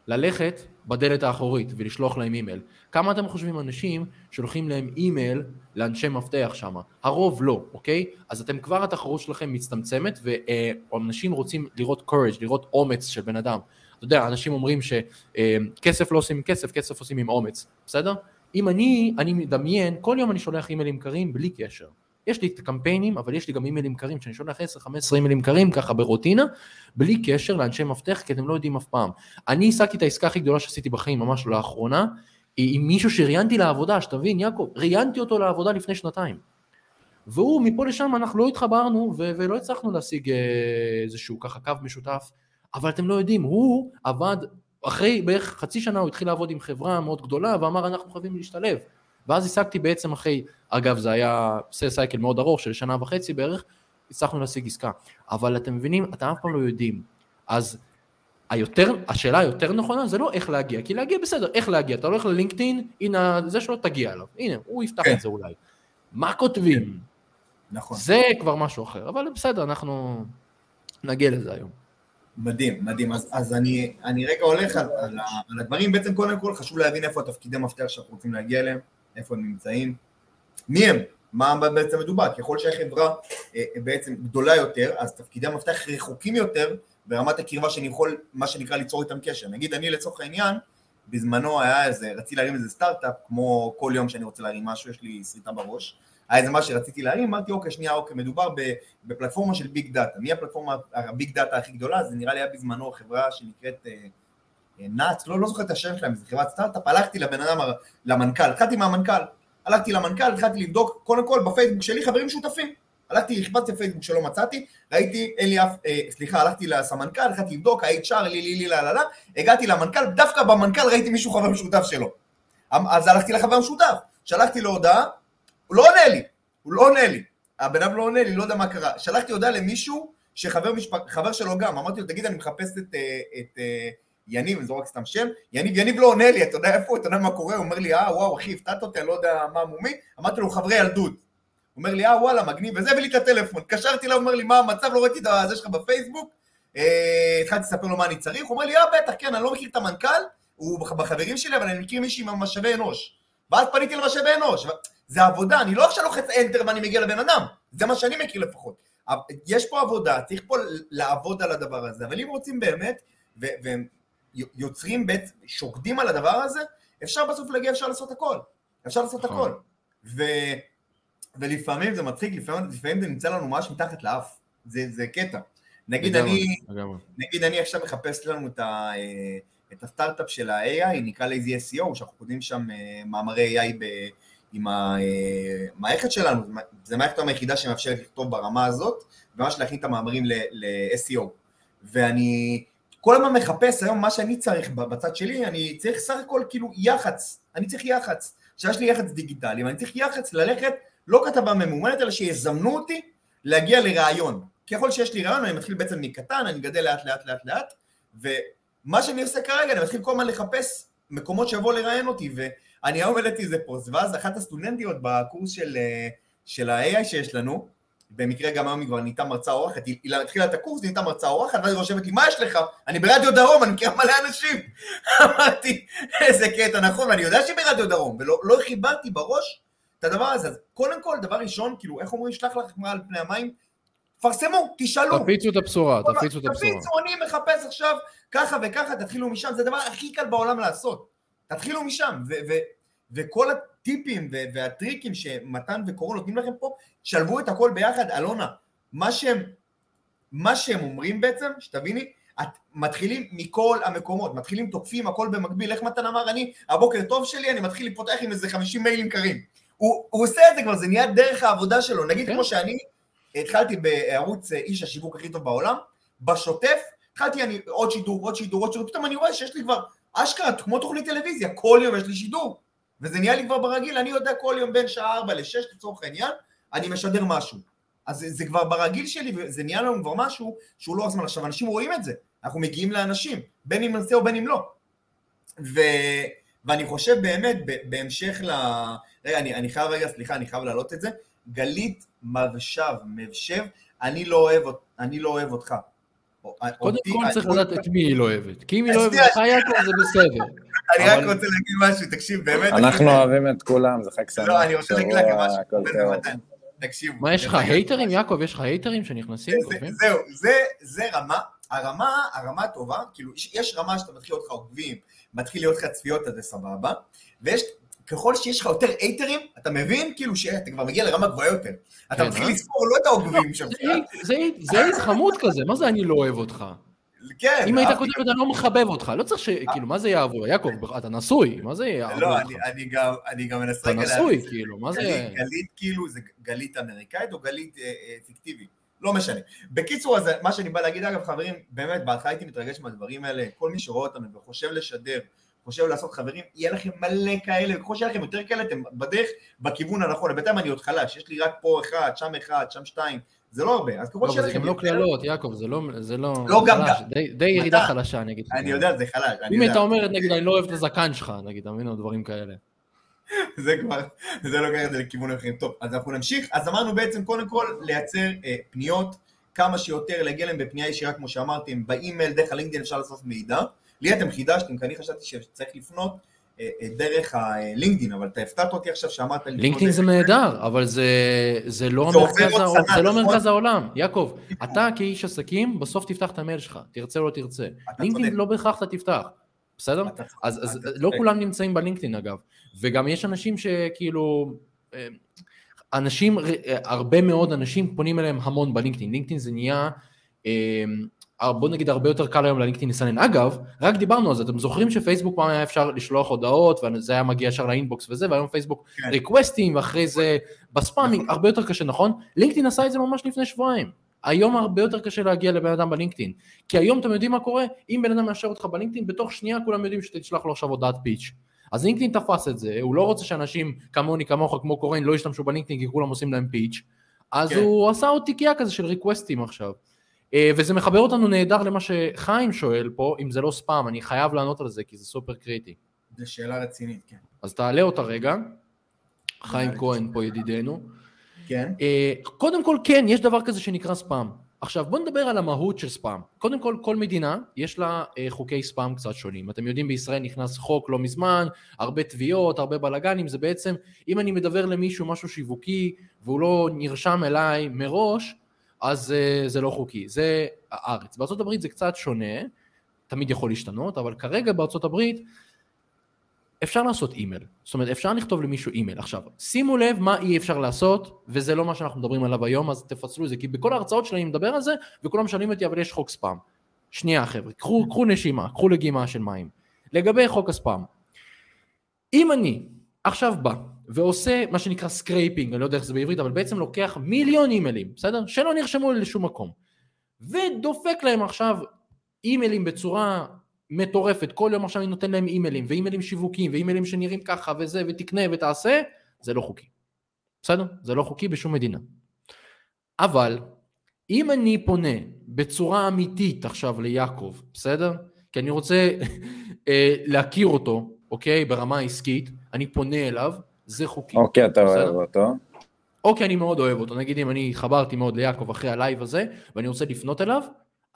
ללכת בדלת האחורית ולשלוח להם אימייל. כמה אתם חושבים אנשים שולחים להם אימייל לאנשי מפתח שם? הרוב לא, אוקיי? אז אתם כבר התחרות שלכם מצטמצמת ואנשים רוצים לראות courage, לראות אומץ של בן אדם. אתה יודע, אנשים אומרים שכסף לא עושים עם כסף, כסף עושים עם אומץ, בסדר? אם אני, אני מדמיין, כל יום אני שולח אימיילים קרים בלי קשר. יש לי את הקמפיינים, אבל יש לי גם אימיילים קרים, שאני שולח 10-15 אימיילים קרים ככה ברוטינה, בלי קשר לאנשי מפתח, כי אתם לא יודעים אף פעם. אני השגתי את העסקה הכי גדולה שעשיתי בחיים ממש לאחרונה, עם מישהו שראיינתי לעבודה, שתבין, יעקב, ראיינתי אותו לעבודה לפני שנתיים. והוא, מפה לשם אנחנו לא התחברנו ו- ולא הצלחנו להשיג אה, איזשהו ככה קו משותף, אבל אתם לא יודעים, הוא עבד, אחרי בערך חצי שנה הוא התחיל לעבוד עם חברה מאוד גדולה ואמר אנחנו חייבים להשתלב. ואז השגתי בעצם אחרי, אגב זה היה סל סייקל מאוד ארוך של שנה וחצי בערך, הצלחנו להשיג עסקה. אבל אתם מבינים, אתם אף פעם לא יודעים. אז היותר, השאלה היותר נכונה זה לא איך להגיע, כי להגיע בסדר, איך להגיע, אתה הולך ללינקדאין, הנה זה שלא תגיע אליו, הנה, הוא יפתח כן. את זה אולי. מה כותבים? נכון. זה כבר משהו אחר, אבל בסדר, אנחנו נגיע לזה היום. מדהים, מדהים. אז, אז אני, אני רגע הולך על, על, על הדברים, בעצם קודם כל חשוב להבין איפה התפקידי מפתח שאנחנו רוצים להגיע אליהם. איפה הם נמצאים, מי הם, מה בעצם מדובר, ככל שהחברה אה, בעצם גדולה יותר, אז תפקידי המפתח רחוקים יותר ברמת הקרבה שאני יכול, מה שנקרא, ליצור איתם קשר. נגיד אני לצורך העניין, בזמנו היה איזה, רציתי להרים איזה סטארט-אפ, כמו כל יום שאני רוצה להרים משהו, יש לי שריטה בראש, היה איזה מה שרציתי להרים, אמרתי אוקיי, שנייה, אוקיי, מדובר בפלטפורמה של big data. מי הפלטפורמה, ה big data הכי גדולה? זה נראה לי היה בזמנו חברה שנקראת אה, נאץ, לא, לא זוכר את השם שלהם, זו חברת סטארט-אפ, הלכתי לבן אדם, למנכ"ל, התחלתי מהמנכ"ל, הלכתי למנכ"ל, התחלתי לבדוק, קודם כל בפייסבוק שלי חברים שותפים, הלכתי, חיפשתי בפייסבוק שלא מצאתי, ראיתי, אין לי אף, אה, סליחה, הלכתי לסמנכ"ל, התחלתי לבדוק, ה-HR, לי, לי, לי, לה, לה, לה, הגעתי למנכ"ל, דווקא במנכ"ל ראיתי מישהו חבר משותף שלו. אמ, אז הלכתי לחבר משותף, שלחתי לו הודעה, הוא לא עונה לי, הוא לא עונה לי, הבן אדם לא עונה לי, לא יודע מה קרה, שלחתי הודעה למישהו שחבר משפ... שלו גם, אמרתי לו, תגיד, אני מחפש את, אה, את, את אה, יניב, אני זורק סתם שם, יניב, יניב לא עונה לי, אתה יודע איפה הוא, אתה יודע מה קורה? הוא אומר לי, אה, וואו, אחי, הפתעת אותי, אני לא יודע מה מומי, אמרתי לו, חברי ילדות. הוא אומר לי, אה, וואלה, מגניב, וזה, הביא לי את הטלפון. התקשרתי אליו, אומר לי, מה המצב, לא ראיתי את זה שלך בפייסבוק, אה, התחלתי לספר לו מה אני צריך, הוא אומר לי, אה, בטח, כן, אני לא מכיר את המנכ"ל, הוא בחברים שלי, אבל אני מכיר מישהי מהמשאבי אנוש. ואז פניתי למשאבי אנוש. זה עבודה, אני לא עכשיו לוחץ אנטר ואני מגיע לבן אדם, זה מה שאני מכיר לפחות. יש פה עבודה, צריך פה לעבוד על הדבר הזה, אבל אם רוצים באמת, יוצרים בית, שוקדים על הדבר הזה, אפשר בסוף להגיע, אפשר לעשות הכל. אפשר לעשות נכון. הכל. ו, ולפעמים זה מצחיק, לפעמים, לפעמים זה נמצא לנו ממש מתחת לאף. זה, זה קטע. נגיד אני, נגיד אני עכשיו מחפש לנו את, ה, אה, את הסטארט-אפ של ה-AI, נקרא לזה SEO, שאנחנו כותבים שם אה, מאמרי AI ב, עם המערכת אה, שלנו, זה מערכת היחידה שמאפשרת לכתוב ברמה הזאת, וממש להכין את המאמרים ל-SEO. ואני כל הזמן מחפש היום מה שאני צריך בצד שלי, אני צריך סך הכל כאילו יח"צ, אני צריך יח"צ, שיש לי יח"צ דיגיטלי, ואני צריך יח"צ ללכת, לא כתבה ממומנת, אלא שיזמנו אותי להגיע לרעיון. ככל שיש לי רעיון, אני מתחיל בעצם מקטן, אני גדל לאט לאט לאט לאט, ומה שאני עושה כרגע, אני מתחיל כל הזמן לחפש מקומות שיבואו לראיין אותי, ואני היום העליתי איזה פוסט, ואז אחת הסטודנטיות בקורס של, אה, של ה-AI שיש לנו, במקרה גם היום היא כבר נהייתה מרצה אורחת, היא התחילה את הקורס, נהייתה מרצה אורחת, ואז היא רושמת לי, מה יש לך? אני ברדיו דרום, אני מכיר מלא אנשים. (laughs) אמרתי, איזה קטע, נכון, ואני יודע שהיא ברדיו דרום, ולא לא חיברתי בראש את הדבר הזה. אז קודם כל, דבר ראשון, כאילו, איך אומרים, שלח לך על פני המים, פרסמו, תשאלו. תפיצו את הבשורה, תפיצו את הבשורה. תפיצו, אני מחפש עכשיו ככה וככה, תתחילו משם, זה הדבר הכי קל בעולם לעשות. תתחילו משם, וכל הטיפים והטריקים שמתן וקורון נותנים לכם פה, שלבו את הכל ביחד. אלונה, מה שהם, מה שהם אומרים בעצם, שתביני, את מתחילים מכל המקומות, מתחילים תוקפים הכל במקביל, איך מתן אמר, אני, הבוקר טוב שלי, אני מתחיל לפותח עם איזה 50 מיילים קרים. הוא, הוא עושה את זה כבר, זה נהיה דרך העבודה שלו. נגיד כן. כמו שאני התחלתי בערוץ אה, איש השיווק הכי טוב בעולם, בשוטף, התחלתי אני עוד שידור, עוד שידור, עוד שידור, פתאום אני רואה שיש לי כבר אשכרה, כמו תוכנית טלוויזיה, כל יום יש לי שידור. וזה נהיה לי כבר ברגיל, אני יודע כל יום בין שעה 4 ל-6 לצורך העניין, אני משדר משהו. אז זה, זה כבר ברגיל שלי, וזה נהיה לנו כבר משהו שהוא לא הזמן. עכשיו, אנשים רואים את זה, אנחנו מגיעים לאנשים, בין אם נעשה או בין אם לא. ו, ואני חושב באמת, ב, בהמשך ל... רגע, אני, אני חייב רגע, סליחה, אני חייב להעלות את זה. גלית מבשב, מבשב, אני לא אוהב, אני לא אוהב אותך. או- קודם כל צריך אני- לדעת את מי היא לא אוהבת. כי אם היא לא אוהבת אותך, יעקב, זה בסדר. אני רק רוצה להגיד משהו, תקשיב, באמת. אנחנו אוהבים את כולם, זה חג שמח. לא, אני רוצה להגיד לכם משהו. תקשיבו. מה, יש לך הייטרים, יעקב? יש לך הייטרים שנכנסים? זהו, זה, זה רמה, הרמה, הרמה טובה, כאילו, יש- רמה שאתה מתחיל להיות לך עוקבים, מתחיל להיות לך צפיות, אז זה סבבה, ויש, ככל שיש לך יותר הייטרים, אתה מבין, כאילו, שאתה כבר מגיע לרמה גבוהה יותר. אתה כן, מתחיל אה? לספור לא את העוקבים שלך, זה אייט חמוד כזה, מה זה אני לא אוהב אותך? כן. אם היית כותב אני לא מחבב אותך, לא צריך ש... כאילו, מה זה יעבור? יעקב, אתה נשוי, מה זה יעבור לא? אני, גם, אני גם מנסה אתה נשוי. כאילו, מה זה... גלית, כאילו זה גלית אמריקאית או גלית אה, אה, פיקטיבית? לא משנה. בקיצור, אז מה שאני בא להגיד, אגב, חברים, באמת, בהתחלה הייתי מתרגש מהדברים האלה, כל מי שרואה אותנו וחושב לשדר, חושב לעשות חברים, יהיה לכם מלא כאלה, וככל שיהיה לכם יותר כאלה, אתם בדרך, בכיוון הנכון. בינתיים אני עוד חלש, יש לי רק פה אחד, שם אחד, שם שתיים, זה לא הרבה. אז ככל לא, אבל זה גם לא קללות, יעקב, זה לא... זה לא... לא, גם- די- ירידה חלשה, אני אגיד לך. אני יודע, זה חלש, אם יודע. הייתה אומרת, נגיד, אני לא אוהב את הזקן שלך, נגיד, אתה מבין, או דברים כאלה. (laughs) זה כבר, זה לוקח את זה לכיוון אחרים. טוב, אז אנחנו נמשיך. אז אמרנו בעצם, קודם כל, לייצר אה, פניות כמה שיותר, להגיע להם בפנייה ישירה, כמו שאמרתם, באימייל, דרך הלינקדאין אפשר לעשות מידע. לי אתם חידשתם, כי אני חשבתי שצריך לפנות דרך הלינקדאין, אבל אתה הפתעת אותי עכשיו שאמרת לינקדאין זה נהדר, אבל זה, זה לא זה מרכז, עוד העולם, שנה, זה לא נכון? מרכז העולם. יעקב, אתה כאיש עסקים, בסוף תפתח את המייל שלך, תרצה או לא תרצה. לינקדאין. לא בהכרח אתה תפתח, בסדר? אתה אז, אז אתה לא. כולם נמצאים בלינקדאין אגב, וגם יש אנשים שכאילו, אה, אנשים, אה, הרבה מאוד אנשים פונים אליהם המון בלינקדאין, לינקדאין זה נהיה, אה, בוא נגיד הרבה יותר קל היום ללינקדאין לסנן. אגב, רק דיברנו על זה, אתם זוכרים שפייסבוק פעם היה אפשר לשלוח הודעות, וזה היה מגיע ישר לאינבוקס וזה, והיום פייסבוק כן. ריקווסטים, ואחרי זה בספאמינג, נכון. הרבה יותר קשה, נכון? לינקדאין עשה את זה ממש לפני שבועיים. היום הרבה יותר קשה להגיע לבן אדם בלינקדאין. כי היום אתם יודעים מה קורה? אם בן אדם מאשר אותך בלינקדאין, בתוך שנייה כולם יודעים שתשלח לו עכשיו הודעת פיץ'. אז לינקדאין תפס את זה, הוא לא רוצה שאנשים כמוני, כמוך, כמו קורן, לא ישתמשו בלינקדאין כי כולם עושים להם פיץ'. אז כן. הוא עשה עוד תיקייה כזה של ריקווסטים עכשיו. אה, וזה מחבר אותנו נהדר למה שחיים שואל פה, אם זה לא ספאם, אני חייב לענות על זה כי זה סופר קריטי. זו שאלה רצינית, כן. אז תעלה אותה רגע. חיים כהן פה ידידנו. כן? אה, קודם כל כן, יש דבר כזה שנקרא ספאם. עכשיו בואו נדבר על המהות של ספאם. קודם כל, כל מדינה יש לה אה, חוקי ספאם קצת שונים. אתם יודעים, בישראל נכנס חוק לא מזמן, הרבה תביעות, הרבה בלאגנים, זה בעצם, אם אני מדבר למישהו משהו שיווקי והוא לא נרשם אליי מראש, אז אה, זה לא חוקי. זה הארץ. הברית זה קצת שונה, תמיד יכול להשתנות, אבל כרגע הברית אפשר לעשות אימייל, זאת אומרת אפשר לכתוב למישהו אימייל. עכשיו, שימו לב מה אי אפשר לעשות, וזה לא מה שאנחנו מדברים עליו היום, אז תפצלו את זה, כי בכל ההרצאות שלי אני מדבר על זה, וכולם שואלים אותי, אבל יש חוק ספאם. שנייה חבר'ה, קחו, קחו נשימה, קחו לגימה של מים. לגבי חוק הספאם, אם אני עכשיו בא ועושה מה שנקרא scraping, אני לא יודע איך זה בעברית, אבל בעצם לוקח מיליון אימיילים, בסדר? שלא נרשמו לשום מקום, ודופק להם עכשיו אימיילים בצורה מטורפת, כל יום עכשיו אני נותן להם אימיילים, ואימיילים שיווקיים, ואימיילים שנראים ככה וזה, ותקנה ותעשה, זה לא חוקי. בסדר? זה לא חוקי בשום מדינה. אבל, אם אני פונה בצורה אמיתית עכשיו ליעקב, בסדר? כי אני רוצה אה, להכיר אותו, אוקיי? ברמה העסקית, אני פונה אליו, זה חוקי. אוקיי, אתה בסדר. אוהב אותו. או כי אני מאוד אוהב אותו, נגיד אם אני חברתי מאוד ליעקב אחרי הלייב הזה, ואני רוצה לפנות אליו,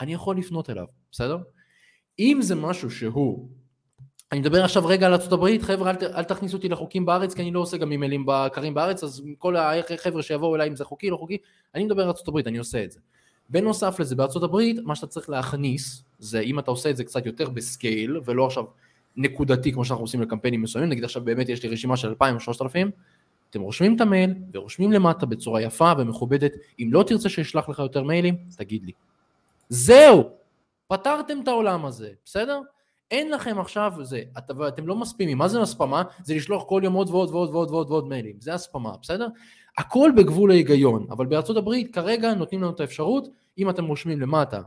אני יכול לפנות אליו, בסדר? אם זה משהו שהוא, אני מדבר עכשיו רגע על ארה"ב, חבר'ה אל, אל תכניסו אותי לחוקים בארץ, כי אני לא עושה גם אימיילים בקרים בארץ, אז כל החבר'ה שיבואו אליי אם זה חוקי לא חוקי, אני מדבר על ארה"ב, אני עושה את זה. בנוסף לזה, בארה"ב, מה שאתה צריך להכניס, זה אם אתה עושה את זה קצת יותר בסקייל, ולא עכשיו נקודתי כמו שאנחנו עושים לקמפיינים מסוימים, נגיד עכשיו באמת יש לי רשימה של 2,000 או 3,000, אתם רושמים את המייל ורושמים למטה בצורה יפה ומכובדת, אם לא תרצה שישלח לך יותר מיילים, תגיד לי. זהו, פתרתם את העולם הזה, בסדר? אין לכם עכשיו זה, את, אתם לא מספימים, מה זה הספמה? זה לשלוח כל יום עוד ועוד ועוד ועוד ועוד ועוד מיילים, זה הספמה, בסדר? הכל בגבול ההיגיון, אבל בארצות הברית כרגע נותנים לנו את האפשרות, אם אתם רושמים למטה,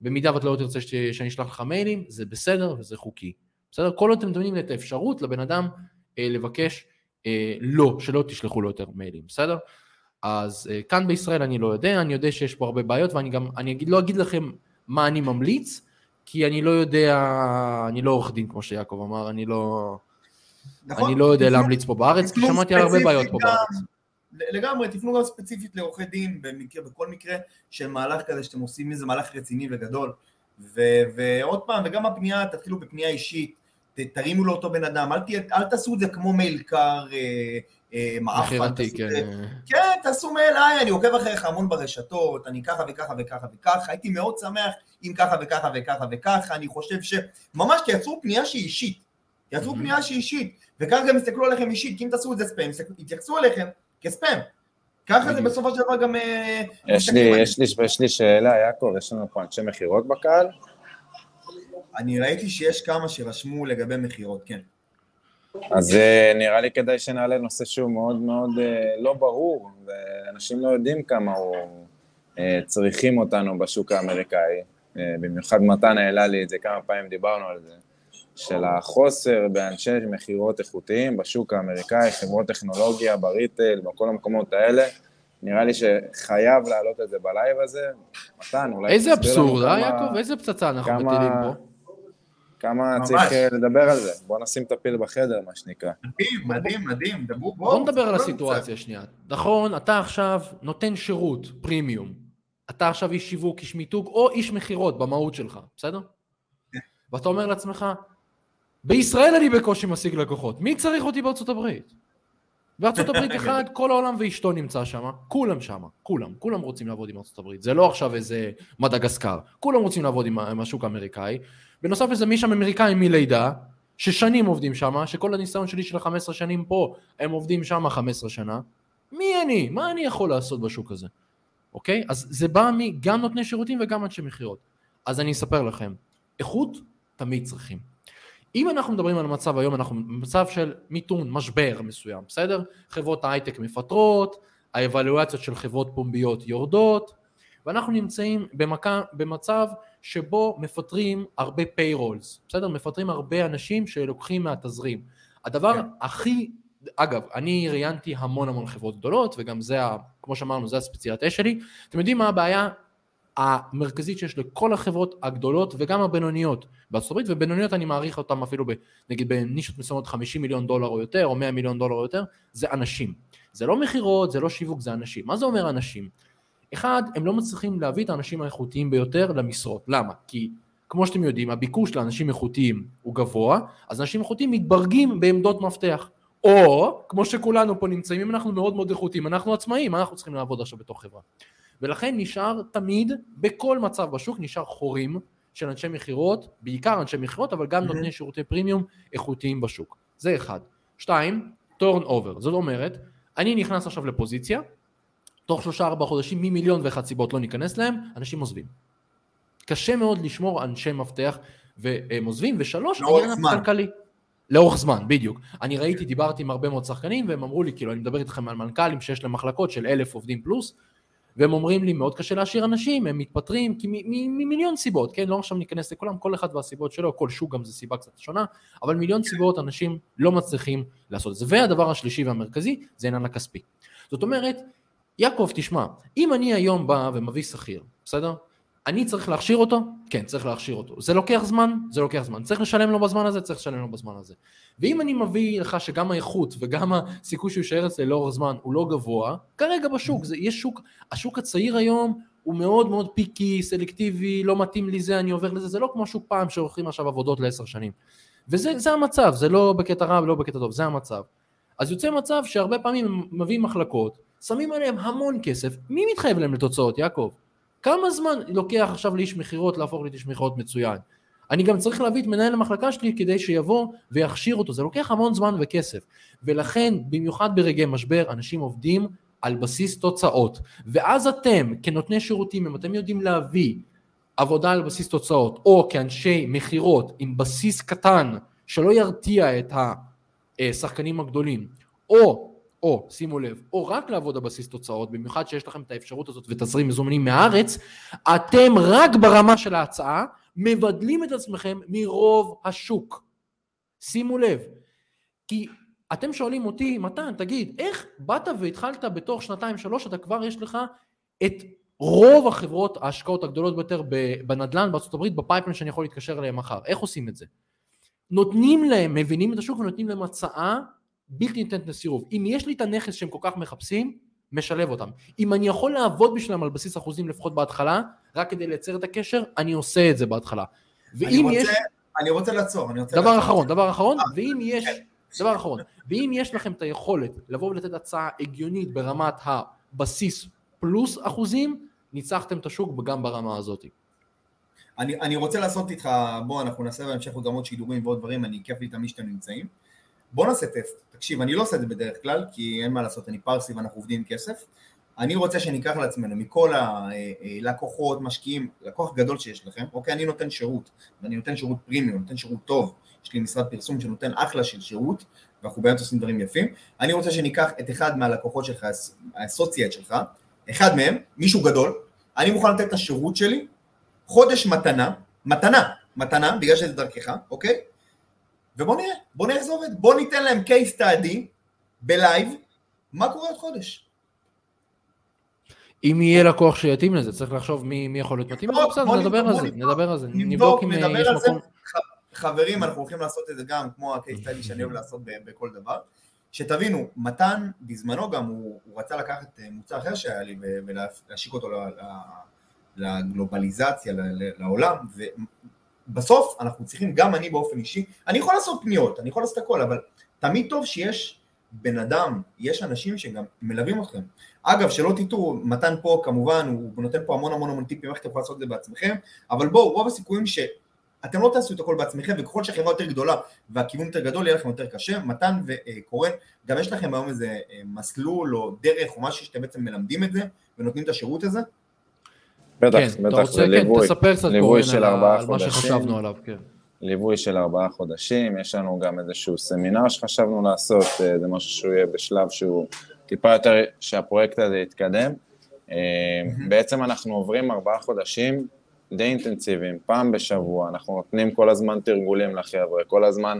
במידה ואת לא תרצה שאני אשלח לך מיילים, זה בסדר וזה חוקי, בסדר? כל עוד אתם נותנים את האפשרות לבן אדם אה, לבקש אה, לא, שלא תשלחו לו יותר מיילים, בסדר? אז אה, כאן בישראל אני לא יודע, אני יודע שיש פה הרבה בעיות ואני גם, אני אגיד, לא אגיד לכם מה אני ממליץ, כי אני לא יודע, אני לא עורך דין כמו שיעקב אמר, אני לא, נכון, אני לא יודע להמליץ פה בארץ, כי שמעתי על הרבה בעיות פה גם, בארץ. לגמרי, תפנו גם ספציפית לעורכי דין, במקרה, בכל מקרה של מהלך כזה שאתם עושים איזה מהלך רציני וגדול. ו- ועוד פעם, וגם הפנייה, תתחילו בפנייה אישית, תרימו לאותו בן אדם, אל, תה, אל תעשו את זה כמו מייל קר, אה, אה, מעפן, כן. כן, תעשו מייל, היי, אני עוקב אחריך המון ברשתות, אני ככה וככה וככה וככה, הייתי מאוד שמח אם ככה וככה וככה וככה, אני חושב שממש תייצרו פנייה שהיא אישית, תייצרו פנייה שהיא אישית, וככה גם יסתכלו עליכם אישית, כי אם תעשו את זה ספאם, יתייחסו אליכם כספאם. ככה זה בסופו של דבר גם... אה, יש לי, יש, לי, יש לי שאלה, יעקב, יש לנו פה אנשי מכירות בקהל? אני ראיתי שיש כמה שרשמו לגבי מכירות, כן. אז אה, נראה לי כדאי שנעלה נושא שהוא מאוד מאוד אה, לא ברור, ואנשים לא יודעים כמה הוא אה, צריכים אותנו בשוק האמריקאי. במיוחד מתן העלה לי את זה כמה פעמים, דיברנו על זה, של החוסר באנשי מכירות איכותיים בשוק האמריקאי, חברות טכנולוגיה, ב retail, בכל המקומות האלה. נראה לי שחייב להעלות את זה בלייב הזה. מתן, אולי איזה אבסורד, אה יעקב? איזה פצצה אנחנו מטילים פה? כמה ממש. צריך אה, לדבר על זה. בוא נשים את הפיל בחדר, מה שנקרא. מדהים, מדהים, מדהים. דברו, בוא, בוא נדבר על הסיטואציה שנייה. נכון, אתה עכשיו נותן שירות, פרימיום. אתה עכשיו איש שיווק, איש מיתוג, או איש מכירות במהות שלך, בסדר? כן. ואתה אומר לעצמך, בישראל אני בקושי משיג לקוחות, מי צריך אותי בארצות הברית? בארצות הברית (laughs) אחד, כל העולם ואשתו נמצא שם, כולם שם, כולם, כולם רוצים לעבוד עם ארצות הברית, זה לא עכשיו איזה מדגסקר, כולם רוצים לעבוד עם, עם השוק האמריקאי, בנוסף לזה מי שם אמריקאים מלידה, ששנים עובדים שם, שכל הניסיון שלי של 15 שנים פה, הם עובדים שם 15 שנה, מי אני? מה אני יכול לעשות בשוק הזה? אוקיי? אז זה בא מגם נותני שירותים וגם אנשי מכירות. אז אני אספר לכם, איכות תמיד צריכים. אם אנחנו מדברים על המצב היום, אנחנו במצב של מיתון, משבר מסוים, בסדר? חברות ההייטק מפטרות, האבלואציות של חברות פומביות יורדות, ואנחנו נמצאים במקה, במצב שבו מפטרים הרבה payrolls, בסדר? מפטרים הרבה אנשים שלוקחים מהתזרים. הדבר כן. הכי, אגב, אני ראיינתי המון המון חברות גדולות, וגם זה, כמו שאמרנו, זה הספציאט אש שלי. אתם יודעים מה הבעיה המרכזית שיש לכל החברות הגדולות וגם הבינוניות בארצות הברית, ובינוניות אני מעריך אותן אפילו ב, נגיד בנישות מסוימות 50 מיליון דולר או יותר, או 100 מיליון דולר או יותר, זה אנשים. זה לא מכירות, זה לא שיווק, זה אנשים. מה זה אומר אנשים? אחד, הם לא מצליחים להביא את האנשים האיכותיים ביותר למשרות. למה? כי כמו שאתם יודעים, הביקוש לאנשים איכותיים הוא גבוה, אז אנשים איכותיים מתברגים בעמדות מפתח. או, כמו שכולנו פה נמצאים, אם אנחנו מאוד מאוד איכותיים, אנחנו עצמאים, אנחנו צריכים לעבוד עכשיו בתוך חברה? ולכן נשאר תמיד, בכל מצב בשוק, נשאר חורים של אנשי מכירות, בעיקר אנשי מכירות, אבל גם נותני שירותי פרימיום איכותיים בשוק. זה אחד. שתיים, turnover. זאת אומרת, אני נכנס עכשיו לפוזיציה, תוך שלושה ארבעה חודשים ממיליון ואחת סיבות לא ניכנס להם, אנשים עוזבים. קשה מאוד לשמור אנשי מפתח והם עוזבים, ושלוש, העניין הכלכלי. לאורך זמן, בדיוק. אני ראיתי, דיברתי עם הרבה מאוד שחקנים, והם אמרו לי, כאילו, אני מדבר איתכם על מנכ"לים שיש להם מחלקות של אלף עובדים פלוס, והם אומרים לי, מאוד קשה להשאיר אנשים, הם מתפטרים, ממיליון סיבות, כן? לא עכשיו ניכנס לכולם, כל אחד והסיבות שלו, כל שוק גם זה סיבה קצת שונה, אבל מיליון סיבות אנשים לא מצליחים לעשות את זה. והדבר השלישי והמרכזי, זה עניין הכספי. זאת אומרת, יעקב, תשמע, אם אני היום בא ומביא שכיר, בסדר? אני צריך להכשיר אותו? כן, צריך להכשיר אותו. זה לוקח זמן? זה לוקח זמן. צריך לשלם לו בזמן הזה? צריך לשלם לו בזמן הזה. ואם אני מביא לך שגם האיכות וגם הסיכוי שהוא יישאר אצלי לאורך זמן הוא לא גבוה, כרגע בשוק, זה, יש שוק, השוק הצעיר היום הוא מאוד מאוד פיקי, סלקטיבי, לא מתאים לי זה, אני עובר לזה, זה לא כמו שוק פעם שעורכים עכשיו עבודות לעשר שנים. וזה המצב, זה לא בקטע רע ולא בקטע טוב, זה המצב. אז יוצא מצב שהרבה פעמים מביאים מחלקות, שמים עליהם המון כסף, מי מתחייב להם לתוצאות, יעקב? כמה זמן לוקח עכשיו לאיש מכירות להפוך לאיש מכירות מצוין? אני גם צריך להביא את מנהל המחלקה שלי כדי שיבוא ויכשיר אותו, זה לוקח המון זמן וכסף. ולכן, במיוחד ברגעי משבר, אנשים עובדים על בסיס תוצאות. ואז אתם, כנותני שירותים, אם אתם יודעים להביא עבודה על בסיס תוצאות, או כאנשי מכירות עם בסיס קטן, שלא ירתיע את השחקנים הגדולים, או או, שימו לב, או רק לעבוד על בסיס תוצאות, במיוחד שיש לכם את האפשרות הזאת ותזרים מזומנים מהארץ, אתם רק ברמה של ההצעה מבדלים את עצמכם מרוב השוק. שימו לב, כי אתם שואלים אותי, מתן, תגיד, איך באת והתחלת בתוך שנתיים שלוש, אתה כבר יש לך את רוב החברות ההשקעות הגדולות ביותר בנדל"ן בארצות הברית בפייפלין שאני יכול להתקשר אליהם מחר, איך עושים את זה? נותנים להם, מבינים את השוק ונותנים להם הצעה בלתי ניתנת לסירוב. אם יש לי את הנכס שהם כל כך מחפשים, משלב אותם. אם אני יכול לעבוד בשבילם על בסיס אחוזים לפחות בהתחלה, רק כדי לייצר את הקשר, אני עושה את זה בהתחלה. ואם יש... אני רוצה לעצור, אני רוצה דבר לעצור. אחרון, דבר אחרון, אה, ואם יש... כן. דבר אחרון, ואם יש לכם את היכולת לבוא ולתת הצעה הגיונית ברמת הבסיס פלוס אחוזים, ניצחתם את השוק גם ברמה הזאת. אני, אני רוצה לעשות איתך, בוא אנחנו נעשה בהמשך גם עוד שידורים ועוד דברים, אני כיף לי תמיד שאתם נמצאים. בוא נעשה טסט, תקשיב, אני לא עושה את זה בדרך כלל, כי אין מה לעשות, אני פרסי ואנחנו עובדים עם כסף. אני רוצה שניקח לעצמנו מכל הלקוחות, משקיעים, לקוח גדול שיש לכם, אוקיי, אני נותן שירות, ואני נותן שירות פרימיום, נותן שירות טוב, יש לי משרד פרסום שנותן אחלה של שירות, ואנחנו באמת עושים דברים יפים. אני רוצה שניקח את אחד מהלקוחות שלך, האסוציאט שלך, אחד מהם, מישהו גדול, אני מוכן לתת את השירות שלי, חודש מתנה, מתנה, מתנה, בגלל שזה דרכך, אוקיי? ובוא נראה, בוא נראה איך זה עובד, בוא ניתן להם case study בלייב, מה קורה עוד חודש. אם יהיה לקוח שיתאים לזה, צריך לחשוב מי, מי יכול להיות מתאים לזה, בסדר, נדבר על זה, נדבר על זה, נבדוק אם יש מקום. חברים, אנחנו הולכים לעשות את זה גם, כמו ה-case study שאני אוהב לעשות בכל דבר. שתבינו, מתן בזמנו גם, הוא, הוא רצה לקחת אה, מוצר אחר שהיה לי ולהשיק אותו לגלובליזציה, לעולם, בסוף אנחנו צריכים, גם אני באופן אישי, אני יכול לעשות פניות, אני יכול לעשות הכל, אבל תמיד טוב שיש בן אדם, יש אנשים שגם מלווים אתכם. אגב, שלא תטעו, מתן פה כמובן, הוא נותן פה המון המון המון טיפים איך אתם יכולים לעשות את זה בעצמכם, אבל בואו, רוב הסיכויים שאתם לא תעשו את הכל בעצמכם, וככל שהחברה יותר גדולה והכיוון יותר גדול, יהיה לכם יותר קשה. מתן וקורן, גם יש לכם היום איזה אה, מסלול או דרך או משהו שאתם בעצם מלמדים את זה ונותנים את השירות הזה? בטח, כן, בטח, רוצה, זה ליווי, כן, תספר קצת ליווי של ארבעה על חודשים, מה שחשבנו עליו, כן. ליווי של ארבעה חודשים, יש לנו גם איזשהו סמינר שחשבנו לעשות, אה, זה משהו שהוא יהיה בשלב שהוא טיפה יותר, שהפרויקט הזה יתקדם. אה, בעצם אנחנו עוברים ארבעה חודשים די אינטנסיביים, פעם בשבוע, אנחנו נותנים כל הזמן תרגולים לחבר'ה, כל הזמן,